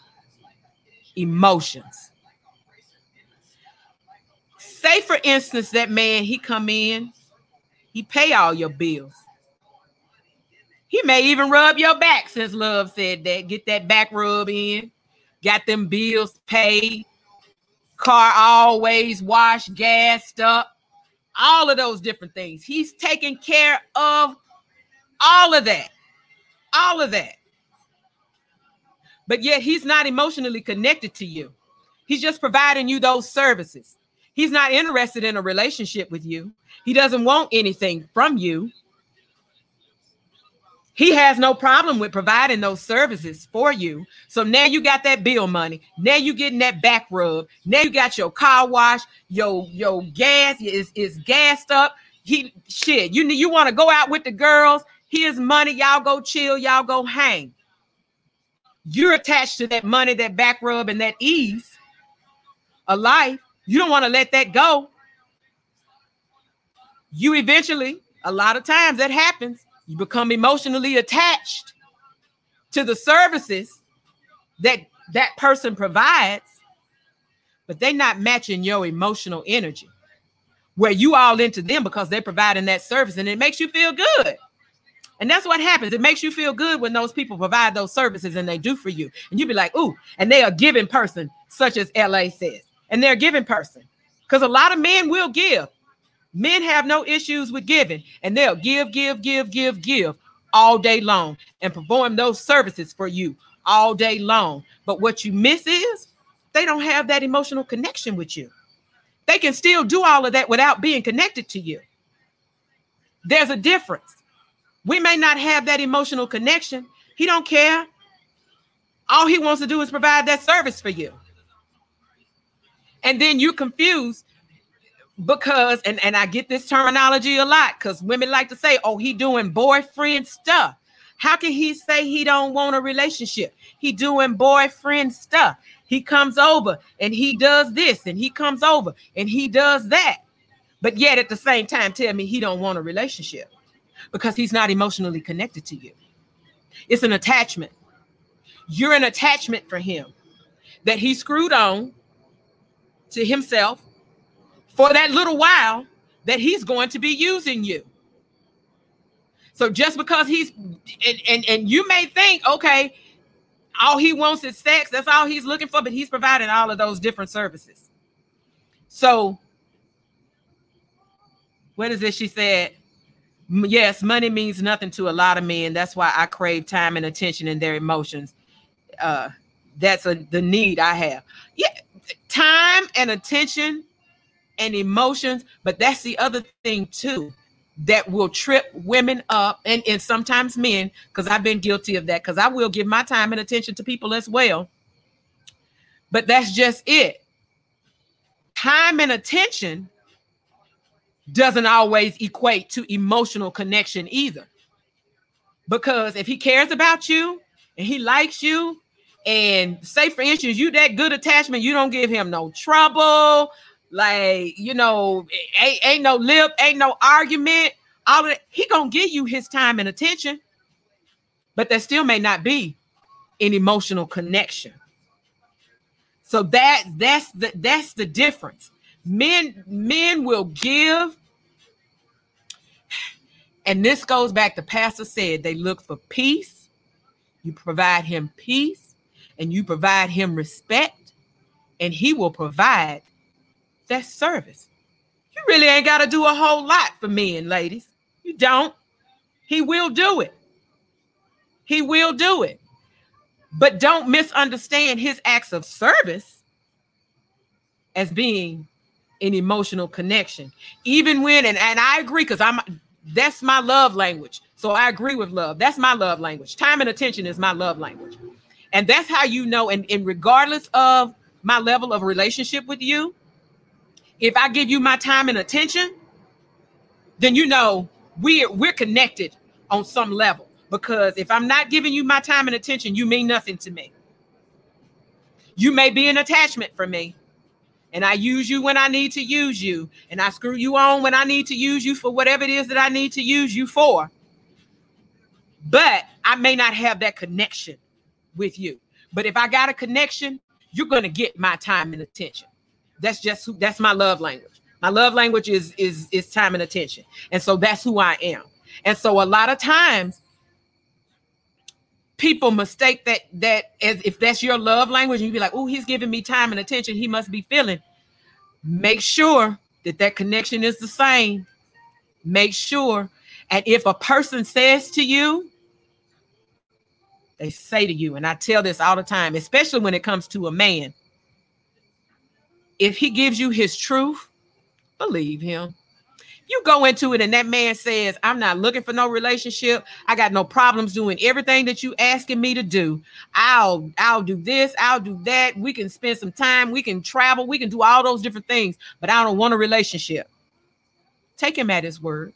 emotions. Say, for instance, that man he come in, he pay all your bills. He may even rub your back since love said that. Get that back rub in, got them bills paid, car always washed, gassed up, all of those different things. He's taking care of all of that. All of that. But yet he's not emotionally connected to you. He's just providing you those services. He's not interested in a relationship with you. He doesn't want anything from you. He has no problem with providing those services for you. So now you got that bill money. Now you getting that back rub. Now you got your car wash. Your your gas is is gassed up. He shit. You you want to go out with the girls? Here's money. Y'all go chill. Y'all go hang. You're attached to that money, that back rub, and that ease of life. You don't want to let that go. You eventually, a lot of times that happens, you become emotionally attached to the services that that person provides, but they're not matching your emotional energy. Where you all into them because they're providing that service and it makes you feel good. And that's what happens. It makes you feel good when those people provide those services and they do for you. And you'd be like, ooh, and they are giving person, such as LA says and they're giving person because a lot of men will give. Men have no issues with giving, and they'll give, give, give, give, give all day long and perform those services for you all day long. But what you miss is they don't have that emotional connection with you. They can still do all of that without being connected to you. There's a difference. We may not have that emotional connection. He don't care. All he wants to do is provide that service for you and then you're confused because and and I get this terminology a lot because women like to say, "Oh, he doing boyfriend stuff." How can he say he don't want a relationship? He doing boyfriend stuff. He comes over and he does this and he comes over and he does that. But yet at the same time tell me he don't want a relationship because he's not emotionally connected to you. It's an attachment. You're an attachment for him that he screwed on to himself for that little while that he's going to be using you. So just because he's and, and and you may think, okay, all he wants is sex, that's all he's looking for, but he's providing all of those different services. So what is it? She said, Yes, money means nothing to a lot of men. That's why I crave time and attention and their emotions. Uh, that's a the need I have. Yeah, time and attention and emotions, but that's the other thing too that will trip women up and, and sometimes men, because I've been guilty of that, because I will give my time and attention to people as well. But that's just it. Time and attention doesn't always equate to emotional connection either. Because if he cares about you and he likes you and say for instance you that good attachment you don't give him no trouble like you know ain't, ain't no lip ain't no argument. All of that he gonna give you his time and attention. But there still may not be an emotional connection. So that that's the that's the difference. Men men will give. And this goes back to pastor said they look for peace. You provide him peace and you provide him respect, and he will provide that service. You really ain't got to do a whole lot for men, ladies. You don't. He will do it. He will do it. But don't misunderstand his acts of service as being an emotional connection. Even when, and, and I agree, because I'm that's my love language. So I agree with love. That's my love language. Time and attention is my love language. And that's how you know, and, and regardless of my level of relationship with you, if I give you my time and attention, then you know we're we're connected on some level. Because if I'm not giving you my time and attention, you mean nothing to me. You may be an attachment for me. And I use you when I need to use you. And I screw you on when I need to use you for whatever it is that I need to use you for. But I may not have that connection with you. But if I got a connection, you're going to get my time and attention. That's just who that's my love language. My love language is is is time and attention. And so that's who I am. And so a lot of times people mistake that that as if that's your love language and you be like, "Oh, he's giving me time and attention. He must be feeling." Make sure that that connection is the same. Make sure and if a person says to you, they say to you, and I tell this all the time, especially when it comes to a man. If he gives you his truth, believe him. You go into it and that man says, I'm not looking for no relationship. I got no problems doing everything that you asking me to do. I'll I'll do this, I'll do that. We can spend some time, we can travel, we can do all those different things, but I don't want a relationship. Take him at his word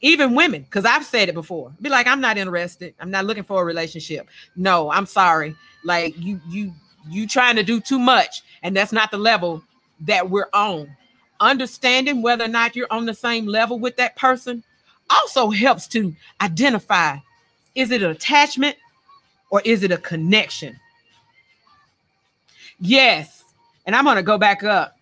even women because i've said it before be like i'm not interested i'm not looking for a relationship no i'm sorry like you you you trying to do too much and that's not the level that we're on understanding whether or not you're on the same level with that person also helps to identify is it an attachment or is it a connection yes and i'm going to go back up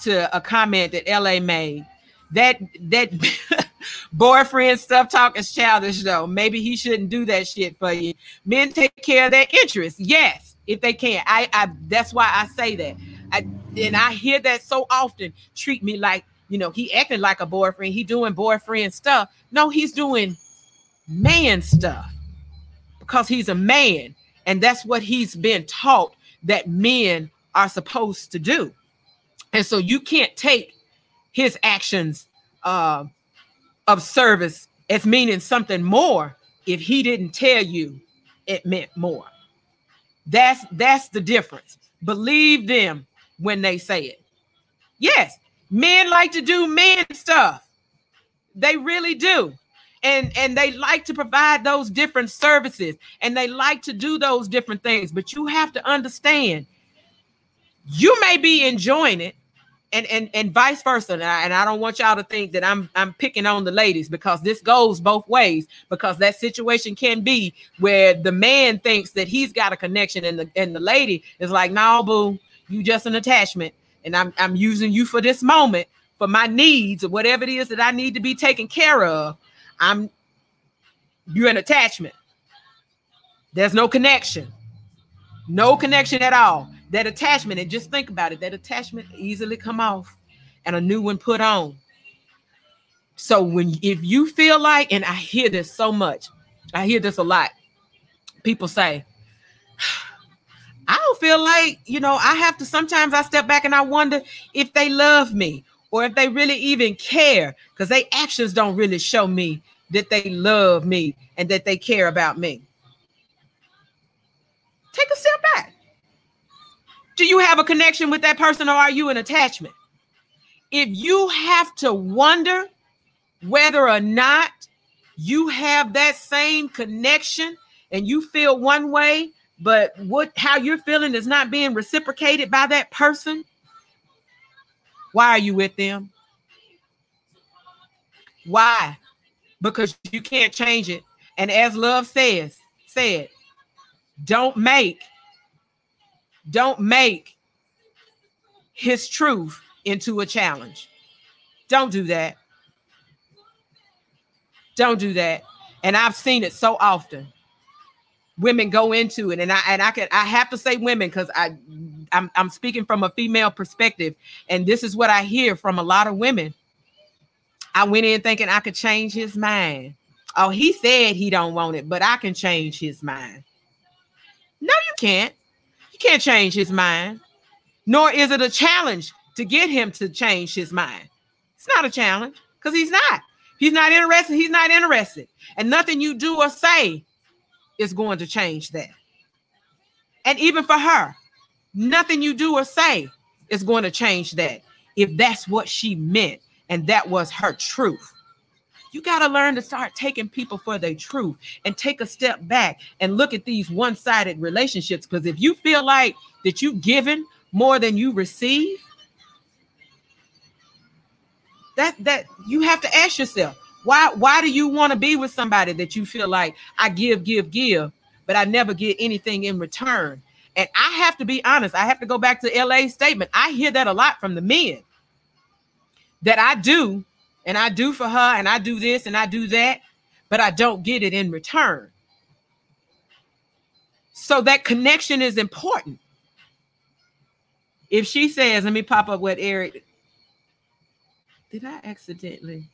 to a comment that la made that that Boyfriend stuff talk is childish though. Maybe he shouldn't do that shit for you. Men take care of their interests. Yes, if they can. I, I that's why I say that. I, and I hear that so often. Treat me like, you know, he acting like a boyfriend. He doing boyfriend stuff. No, he's doing man stuff because he's a man. And that's what he's been taught that men are supposed to do. And so you can't take his actions uh, of service as meaning something more if he didn't tell you it meant more. That's that's the difference. Believe them when they say it. Yes, men like to do men stuff. They really do. And and they like to provide those different services and they like to do those different things, but you have to understand you may be enjoying it and and and vice versa. And I, and I don't want y'all to think that I'm I'm picking on the ladies because this goes both ways. Because that situation can be where the man thinks that he's got a connection, and the and the lady is like, "No, boo, you just an attachment, and I'm I'm using you for this moment for my needs or whatever it is that I need to be taken care of. I'm you're an attachment. There's no connection, no connection at all that attachment and just think about it that attachment easily come off and a new one put on so when if you feel like and i hear this so much i hear this a lot people say i don't feel like you know i have to sometimes i step back and i wonder if they love me or if they really even care because their actions don't really show me that they love me and that they care about me take a step back do you have a connection with that person or are you an attachment? If you have to wonder whether or not you have that same connection and you feel one way but what how you're feeling is not being reciprocated by that person, why are you with them? Why? Because you can't change it. And as love says, said, don't make, don't make his truth into a challenge. Don't do that. Don't do that. And I've seen it so often. Women go into it, and I and I can I have to say women because I I'm I'm speaking from a female perspective, and this is what I hear from a lot of women. I went in thinking I could change his mind. Oh, he said he don't want it, but I can change his mind. No, you can't. You can't change his mind. Nor is it a challenge to get him to change his mind. It's not a challenge because he's not. He's not interested. He's not interested. And nothing you do or say is going to change that. And even for her, nothing you do or say is going to change that if that's what she meant and that was her truth. You got to learn to start taking people for their truth and take a step back and look at these one-sided relationships because if you feel like that you've given more than you receive, that that you have to ask yourself why why do you want to be with somebody that you feel like I give give give but I never get anything in return? And I have to be honest I have to go back to LA statement. I hear that a lot from the men. That I do and I do for her and I do this and I do that but I don't get it in return. So that connection is important. If she says let me pop up what Eric did I accidentally?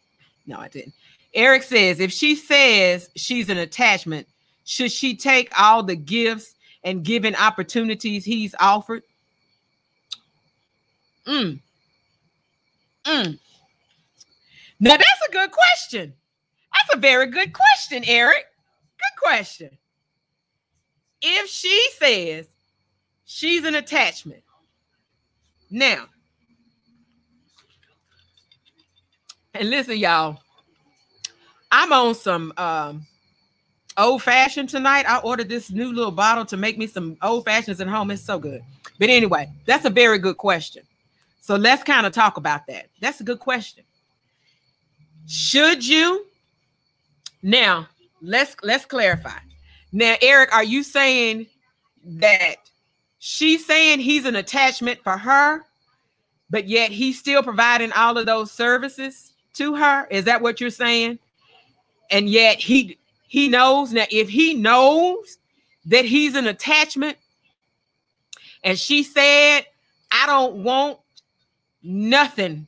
No, I didn't. Eric says if she says she's an attachment, should she take all the gifts and given opportunities he's offered? Mm. Mm. Now that's a good question. That's a very good question, Eric. Good question. If she says she's an attachment, now And listen, y'all, I'm on some um, old fashioned tonight. I ordered this new little bottle to make me some old fashions at home. It's so good. But anyway, that's a very good question. So let's kind of talk about that. That's a good question. Should you now let's let's clarify. Now, Eric, are you saying that she's saying he's an attachment for her, but yet he's still providing all of those services? To her? Is that what you're saying? And yet he he knows now if he knows that he's an attachment and she said, I don't want nothing.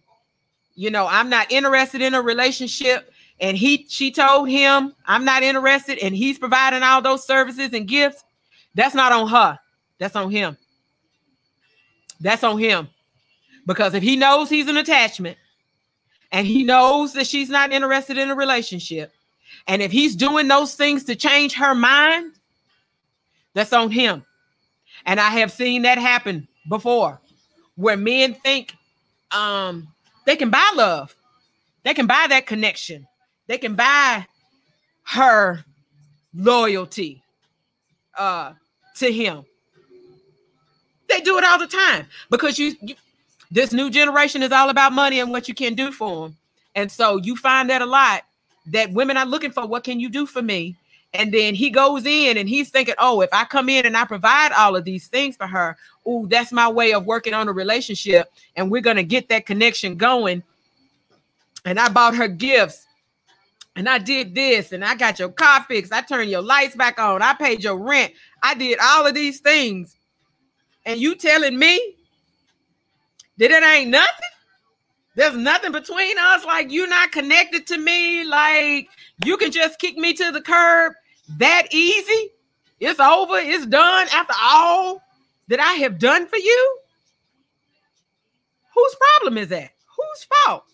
You know, I'm not interested in a relationship. And he she told him, I'm not interested, and he's providing all those services and gifts. That's not on her. That's on him. That's on him. Because if he knows he's an attachment and he knows that she's not interested in a relationship, and if he's doing those things to change her mind, that's on him. And I have seen that happen before where men think um, they can buy love, they can buy that connection, they can buy her loyalty uh, to him. They do it all the time because you, you this new generation is all about money and what you can do for them. And so you find that a lot that women are looking for what can you do for me? And then he goes in and he's thinking, oh, if I come in and I provide all of these things for her, oh, that's my way of working on a relationship. And we're going to get that connection going. And I bought her gifts and I did this and I got your car fixed. I turned your lights back on. I paid your rent. I did all of these things. And you telling me that it ain't nothing? There's nothing between us. Like you're not connected to me. Like you can just kick me to the curb that easy. It's over. It's done after all that I have done for you. Whose problem is that? Whose fault?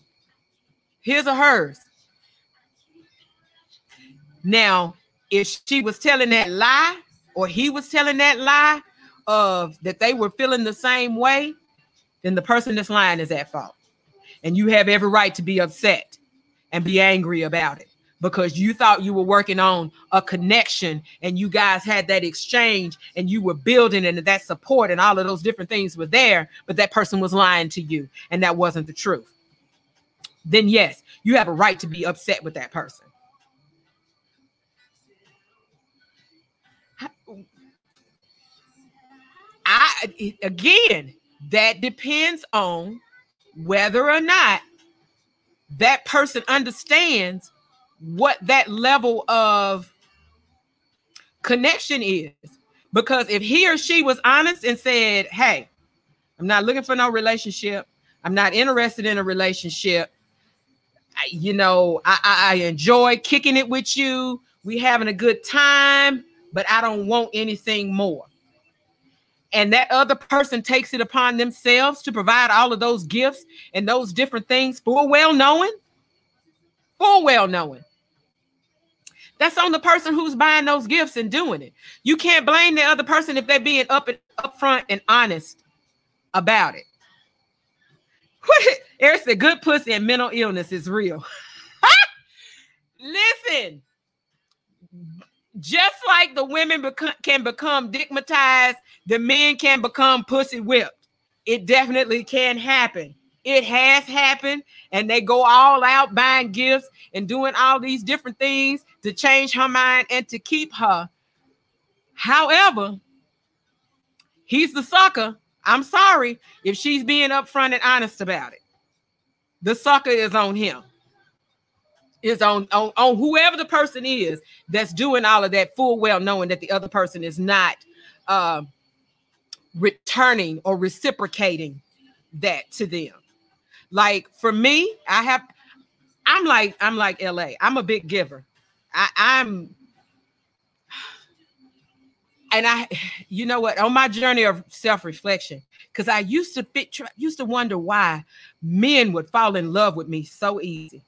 His or hers? Now, if she was telling that lie or he was telling that lie of that they were feeling the same way, then the person that's lying is at fault. And you have every right to be upset and be angry about it because you thought you were working on a connection and you guys had that exchange and you were building and that support and all of those different things were there, but that person was lying to you and that wasn't the truth. Then, yes, you have a right to be upset with that person. I again, that depends on whether or not that person understands what that level of connection is. Because if he or she was honest and said, Hey, I'm not looking for no relationship, I'm not interested in a relationship. You know, I, I, enjoy kicking it with you. We having a good time, but I don't want anything more. And that other person takes it upon themselves to provide all of those gifts and those different things full well knowing, full well knowing that's on the person who's buying those gifts and doing it. You can't blame the other person if they're being up and upfront and honest about it. Eric said, "Good pussy and mental illness is real." Listen, just like the women beco- can become dickmatized, the men can become pussy whipped. It definitely can happen. It has happened, and they go all out buying gifts and doing all these different things to change her mind and to keep her. However, he's the sucker. I'm sorry if she's being upfront and honest about it. The sucker is on him. Is on, on, on whoever the person is that's doing all of that, full well knowing that the other person is not uh, returning or reciprocating that to them. Like for me, I have I'm like I'm like LA. I'm a big giver. I, I'm and I, you know what, on my journey of self-reflection, because I used to fit, used to wonder why men would fall in love with me so easy.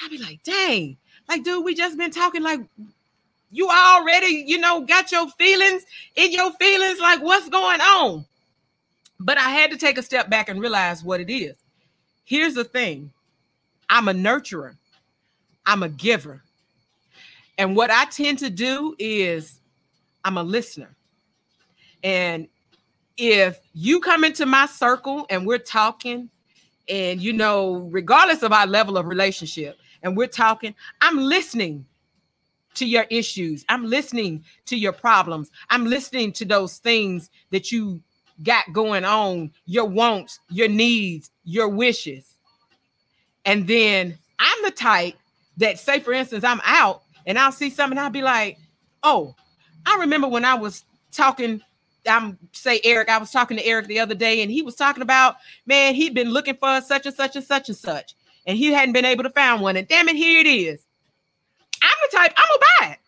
I'd be like, dang, like, dude, we just been talking like you already, you know, got your feelings in your feelings, like what's going on? But I had to take a step back and realize what it is. Here's the thing I'm a nurturer, I'm a giver. And what I tend to do is I'm a listener. And if you come into my circle and we're talking, and you know, regardless of our level of relationship, and we're talking, I'm listening to your issues. I'm listening to your problems. I'm listening to those things that you got going on, your wants, your needs, your wishes. And then I'm the type that, say, for instance, I'm out and I'll see something, I'll be like, oh, I remember when I was talking. I'm say Eric, I was talking to Eric the other day, and he was talking about man, he'd been looking for such and such and such and such, and he hadn't been able to find one. And damn it, here it is. I'm the type, I'm gonna buy it.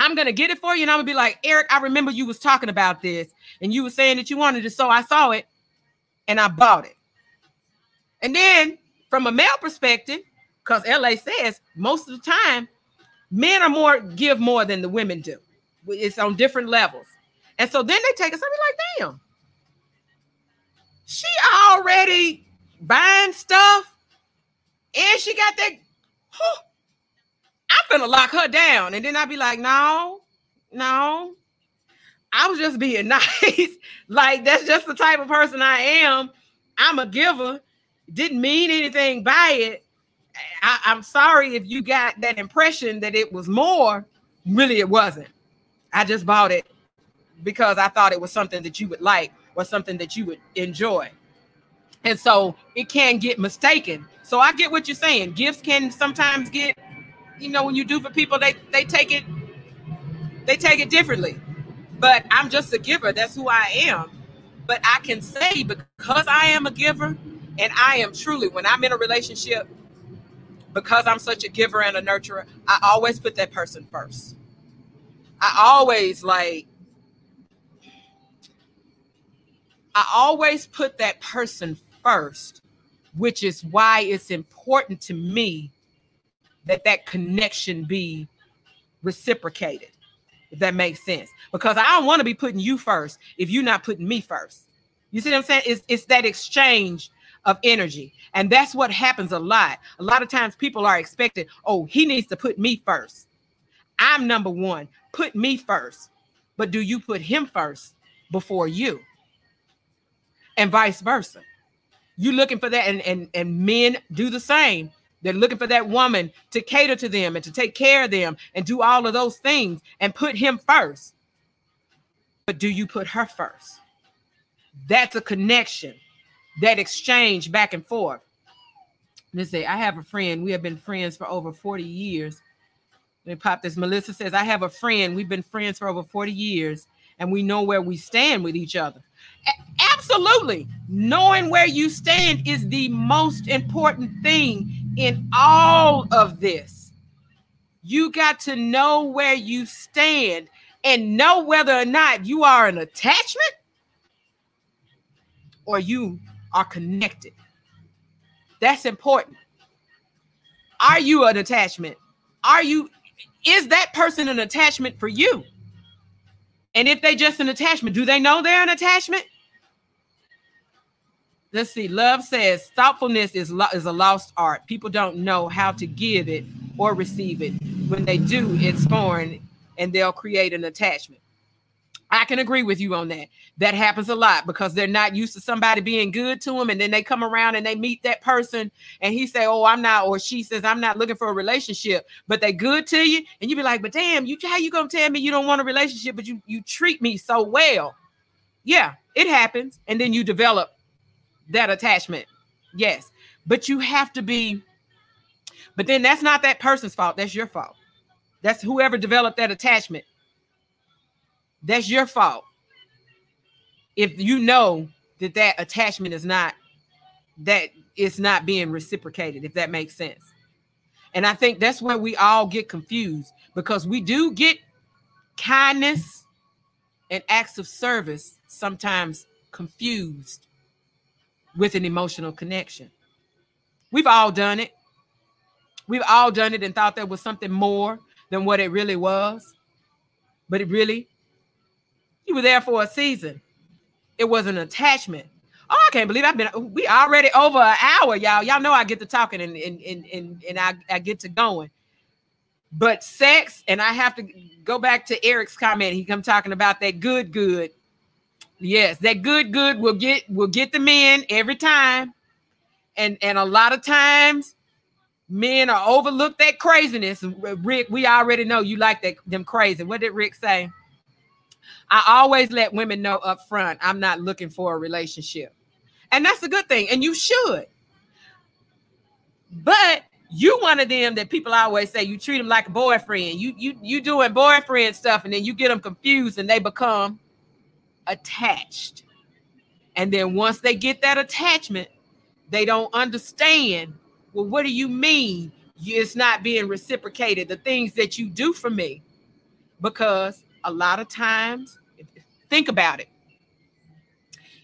I'm gonna get it for you, and I'm gonna be like, Eric, I remember you was talking about this, and you were saying that you wanted it, so I saw it and I bought it. And then from a male perspective, because LA says most of the time men are more give more than the women do. It's on different levels. And so then they take us, I be like, damn, she already buying stuff and she got that. Huh, I'm gonna lock her down. And then I'd be like, no, no. I was just being nice. like, that's just the type of person I am. I'm a giver. Didn't mean anything by it. I, I'm sorry if you got that impression that it was more. Really, it wasn't. I just bought it because I thought it was something that you would like or something that you would enjoy. And so it can get mistaken. So I get what you're saying. Gifts can sometimes get, you know, when you do for people, they they take it, they take it differently. But I'm just a giver. That's who I am. But I can say because I am a giver and I am truly, when I'm in a relationship, because I'm such a giver and a nurturer, I always put that person first. I always like, I always put that person first, which is why it's important to me that that connection be reciprocated, if that makes sense. Because I don't want to be putting you first if you're not putting me first. You see what I'm saying? It's, it's that exchange of energy. And that's what happens a lot. A lot of times people are expected, oh, he needs to put me first. I'm number one. Put me first. But do you put him first before you? And vice versa. You looking for that, and, and, and men do the same. They're looking for that woman to cater to them and to take care of them and do all of those things and put him first. But do you put her first? That's a connection, that exchange back and forth. Let's say I have a friend. We have been friends for over 40 years. Let me pop this. Melissa says, I have a friend. We've been friends for over 40 years and we know where we stand with each other. A- absolutely. Knowing where you stand is the most important thing in all of this. You got to know where you stand and know whether or not you are an attachment or you are connected. That's important. Are you an attachment? Are you is that person an attachment for you? And if they just an attachment, do they know they're an attachment? Let's see. Love says thoughtfulness is lo- is a lost art. People don't know how to give it or receive it. When they do, it's foreign, and they'll create an attachment. I can agree with you on that. That happens a lot because they're not used to somebody being good to them, and then they come around and they meet that person, and he say, "Oh, I'm not," or she says, "I'm not looking for a relationship," but they good to you, and you be like, "But damn, you how you gonna tell me you don't want a relationship, but you you treat me so well?" Yeah, it happens, and then you develop that attachment. Yes, but you have to be. But then that's not that person's fault. That's your fault. That's whoever developed that attachment that's your fault. If you know that that attachment is not that it's not being reciprocated, if that makes sense. And I think that's where we all get confused because we do get kindness and acts of service sometimes confused with an emotional connection. We've all done it. We've all done it and thought there was something more than what it really was. But it really you were there for a season. It was an attachment. Oh, I can't believe I've been. We already over an hour, y'all. Y'all know I get to talking and and and and, and I, I get to going. But sex, and I have to go back to Eric's comment. He come talking about that good, good. Yes, that good, good will get will get the men every time, and and a lot of times men are overlooked that craziness. Rick, we already know you like that them crazy. What did Rick say? I always let women know up front I'm not looking for a relationship. And that's a good thing. And you should. But you one of them that people always say you treat them like a boyfriend. You you you doing boyfriend stuff, and then you get them confused and they become attached. And then once they get that attachment, they don't understand. Well, what do you mean? It's not being reciprocated. The things that you do for me, because a lot of times Think about it.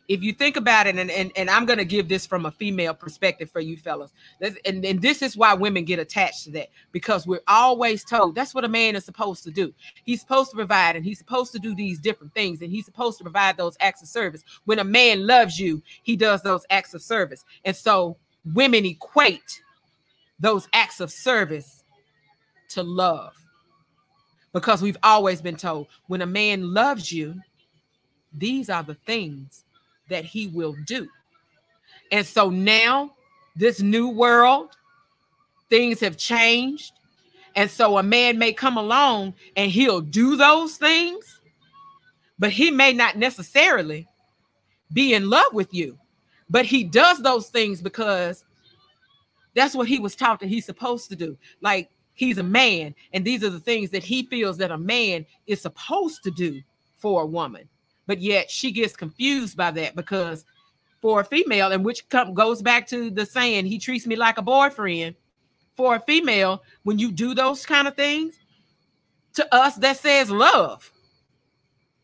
If you think about it, and, and, and I'm going to give this from a female perspective for you fellas, and, and this is why women get attached to that because we're always told that's what a man is supposed to do. He's supposed to provide and he's supposed to do these different things and he's supposed to provide those acts of service. When a man loves you, he does those acts of service. And so women equate those acts of service to love because we've always been told when a man loves you, these are the things that he will do. And so now, this new world, things have changed. And so a man may come along and he'll do those things, but he may not necessarily be in love with you. But he does those things because that's what he was taught that he's supposed to do. Like he's a man, and these are the things that he feels that a man is supposed to do for a woman but yet she gets confused by that because for a female, and which come, goes back to the saying, he treats me like a boyfriend. For a female, when you do those kind of things, to us, that says love.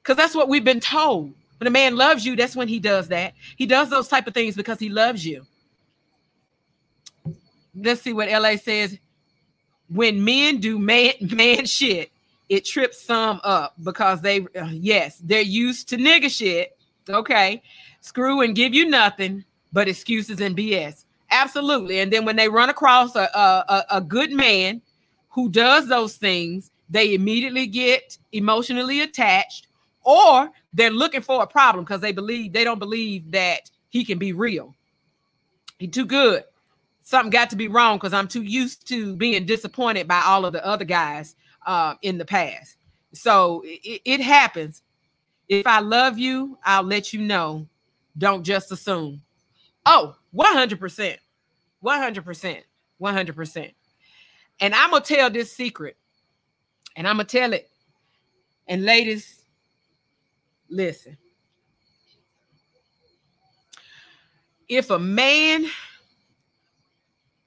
Because that's what we've been told. When a man loves you, that's when he does that. He does those type of things because he loves you. Let's see what LA says. When men do man, man shit, it trips some up because they, uh, yes, they're used to nigga shit. Okay. Screw and give you nothing. but excuses and BS. Absolutely. And then when they run across a, a, a good man who does those things, they immediately get emotionally attached or they're looking for a problem because they believe they don't believe that he can be real. He's too good. Something got to be wrong because I'm too used to being disappointed by all of the other guys uh, in the past. So it, it happens. If I love you, I'll let you know. Don't just assume. Oh, 100%. 100%. 100%. And I'm going to tell this secret. And I'm going to tell it. And ladies, listen. If a man,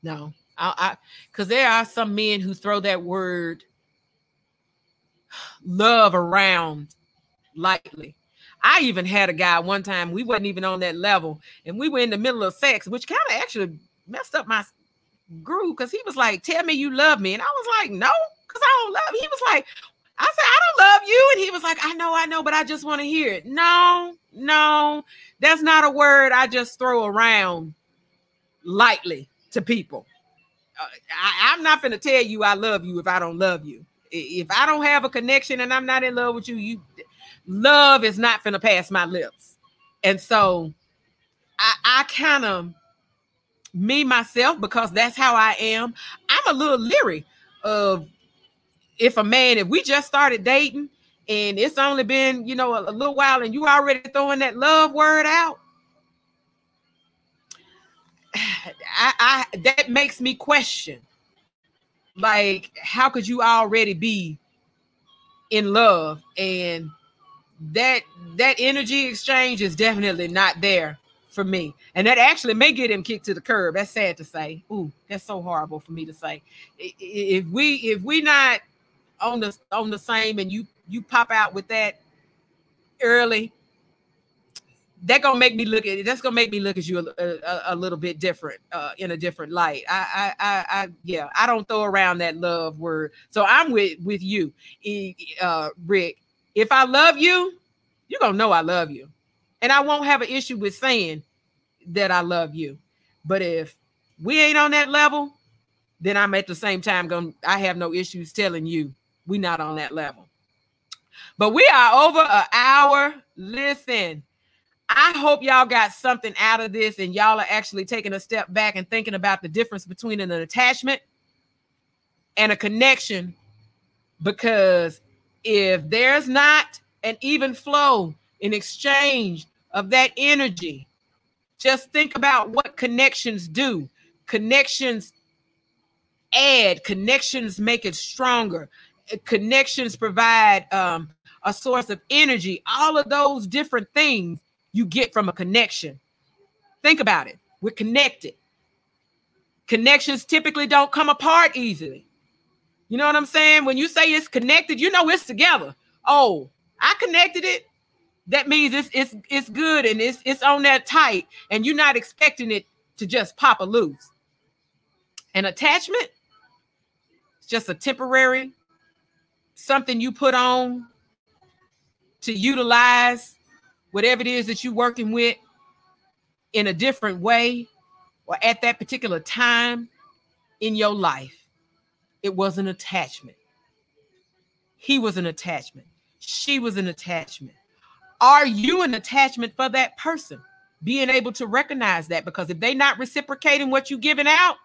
no, I, because there are some men who throw that word love around lightly. I even had a guy one time, we wasn't even on that level, and we were in the middle of sex, which kind of actually messed up my groove because he was like, Tell me you love me. And I was like, No, because I don't love. He was like, I said, I don't love you. And he was like, I know, I know, but I just want to hear it. No, no, that's not a word I just throw around lightly to people. Uh, I, I'm not going to tell you I love you if I don't love you. If I don't have a connection and I'm not in love with you, you love is not gonna pass my lips. And so I, I kind of me myself, because that's how I am, I'm a little leery of if a man, if we just started dating and it's only been, you know, a, a little while and you already throwing that love word out. I, I that makes me question like how could you already be in love and that that energy exchange is definitely not there for me. And that actually may get him kicked to the curb. That's sad to say. Ooh, that's so horrible for me to say. If we if we not on the on the same and you you pop out with that early, that gonna make me look at. That's gonna make me look at you a, a, a little bit different, uh, in a different light. I, I, I, I, yeah, I don't throw around that love word. So I'm with with you, uh, Rick. If I love you, you're gonna know I love you. And I won't have an issue with saying that I love you. But if we ain't on that level, then I'm at the same time going I have no issues telling you we not on that level. But we are over an hour. Listen, I hope y'all got something out of this and y'all are actually taking a step back and thinking about the difference between an attachment and a connection because if there's not an even flow in exchange of that energy, just think about what connections do. Connections add, connections make it stronger. Connections provide um, a source of energy. All of those different things you get from a connection. Think about it. We're connected. Connections typically don't come apart easily. You know what I'm saying? When you say it's connected, you know it's together. Oh, I connected it. That means it's it's it's good and it's it's on that tight, and you're not expecting it to just pop a loose. An attachment, it's just a temporary something you put on to utilize whatever it is that you're working with in a different way or at that particular time in your life. It was an attachment. He was an attachment. She was an attachment. Are you an attachment for that person? Being able to recognize that because if they're not reciprocating what you're giving out,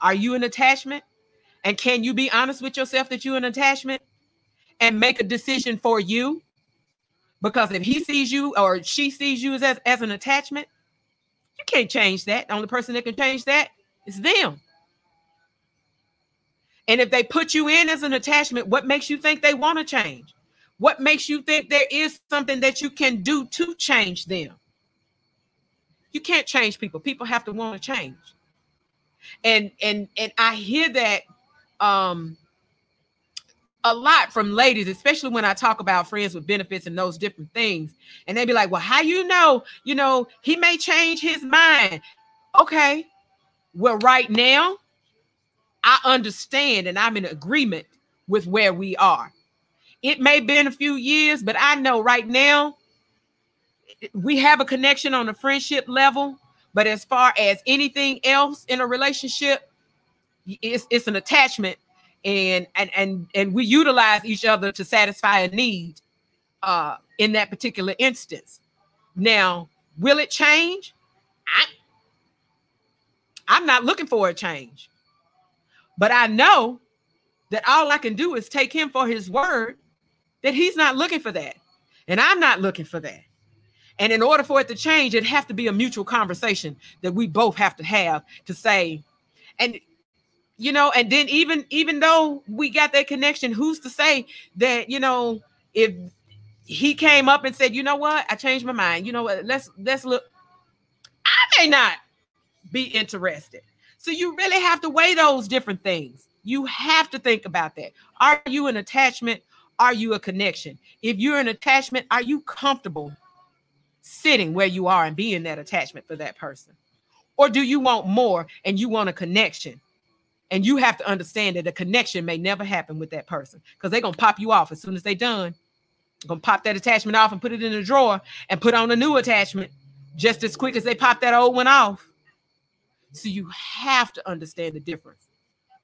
are you an attachment? And can you be honest with yourself that you're an attachment and make a decision for you? Because if he sees you or she sees you as, as an attachment, you can't change that. The only person that can change that is them. And if they put you in as an attachment, what makes you think they want to change? What makes you think there is something that you can do to change them? You can't change people. People have to want to change. And and and I hear that um a lot from ladies, especially when I talk about friends with benefits and those different things. And they'd be like, well, how you know, you know, he may change his mind. Okay. Well, right now, I understand and I'm in agreement with where we are. It may have been a few years, but I know right now we have a connection on a friendship level, but as far as anything else in a relationship, it's, it's an attachment and and and and we utilize each other to satisfy a need uh in that particular instance. Now will it change? I, i'm not looking for a change. But i know that all i can do is take him for his word that he's not looking for that and i'm not looking for that. And in order for it to change it have to be a mutual conversation that we both have to have to say and you know and then even even though we got that connection who's to say that you know if he came up and said you know what? I changed my mind. You know what? Let's let's look. I may not be interested. So you really have to weigh those different things. You have to think about that. Are you an attachment? Are you a connection? If you're an attachment are you comfortable sitting where you are and being that attachment for that person? Or do you want more and you want a connection and you have to understand that a connection may never happen with that person because they're gonna pop you off as soon as they're done. They're gonna pop that attachment off and put it in a drawer and put on a new attachment just as quick as they pop that old one off. So you have to understand the difference.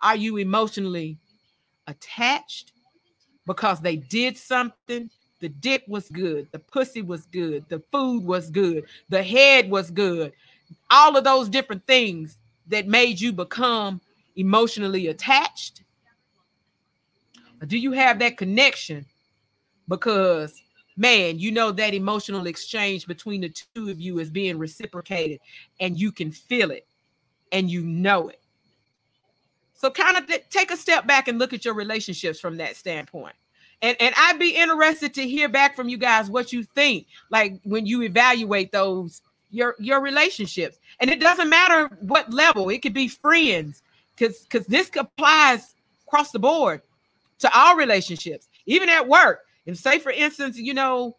Are you emotionally attached because they did something? The dick was good, the pussy was good, the food was good, the head was good, all of those different things that made you become emotionally attached? Or do you have that connection? Because, man, you know that emotional exchange between the two of you is being reciprocated and you can feel it and you know it. So, kind of th- take a step back and look at your relationships from that standpoint. And, and I'd be interested to hear back from you guys what you think, like when you evaluate those your your relationships. And it doesn't matter what level, it could be friends, because because this applies across the board to all relationships, even at work. And say, for instance, you know,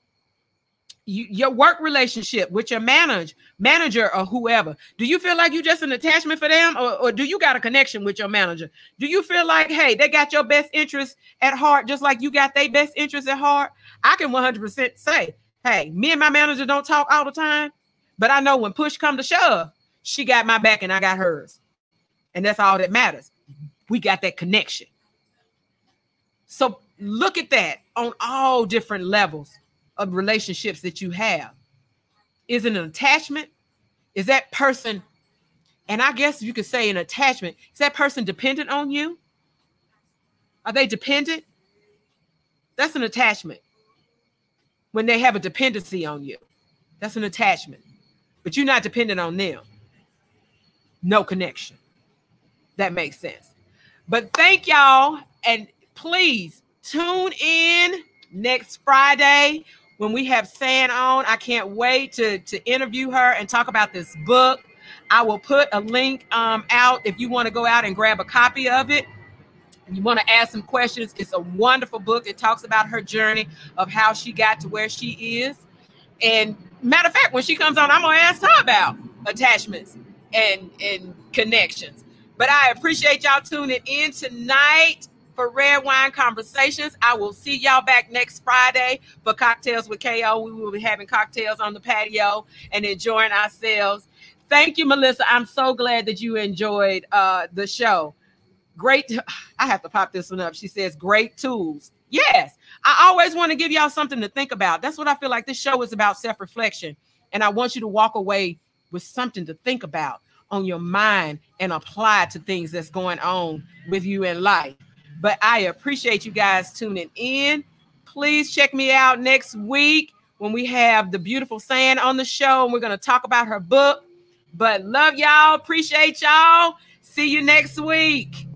you, your work relationship with your manager, manager or whoever. Do you feel like you just an attachment for them, or, or do you got a connection with your manager? Do you feel like, hey, they got your best interest at heart, just like you got their best interest at heart? I can 100% say, hey, me and my manager don't talk all the time, but I know when push come to shove, she got my back and I got hers. And that's all that matters. We got that connection. So look at that on all different levels of relationships that you have. Is it an attachment? Is that person, and I guess you could say an attachment, is that person dependent on you? Are they dependent? That's an attachment. When they have a dependency on you, that's an attachment. But you're not dependent on them. No connection that makes sense. But thank y'all. And please tune in next Friday when we have San on. I can't wait to, to interview her and talk about this book. I will put a link um, out if you want to go out and grab a copy of it. You want to ask some questions. It's a wonderful book. It talks about her journey of how she got to where she is. And matter of fact, when she comes on, I'm gonna ask her about attachments and and connections. But I appreciate y'all tuning in tonight for Red Wine Conversations. I will see y'all back next Friday for Cocktails with KO. We will be having cocktails on the patio and enjoying ourselves. Thank you, Melissa. I'm so glad that you enjoyed uh, the show. Great. I have to pop this one up. She says, great tools. Yes, I always want to give y'all something to think about. That's what I feel like this show is about self reflection. And I want you to walk away with something to think about on your mind and apply to things that's going on with you in life. But I appreciate you guys tuning in. Please check me out next week when we have the beautiful Sand on the show and we're going to talk about her book. But love y'all. Appreciate y'all. See you next week.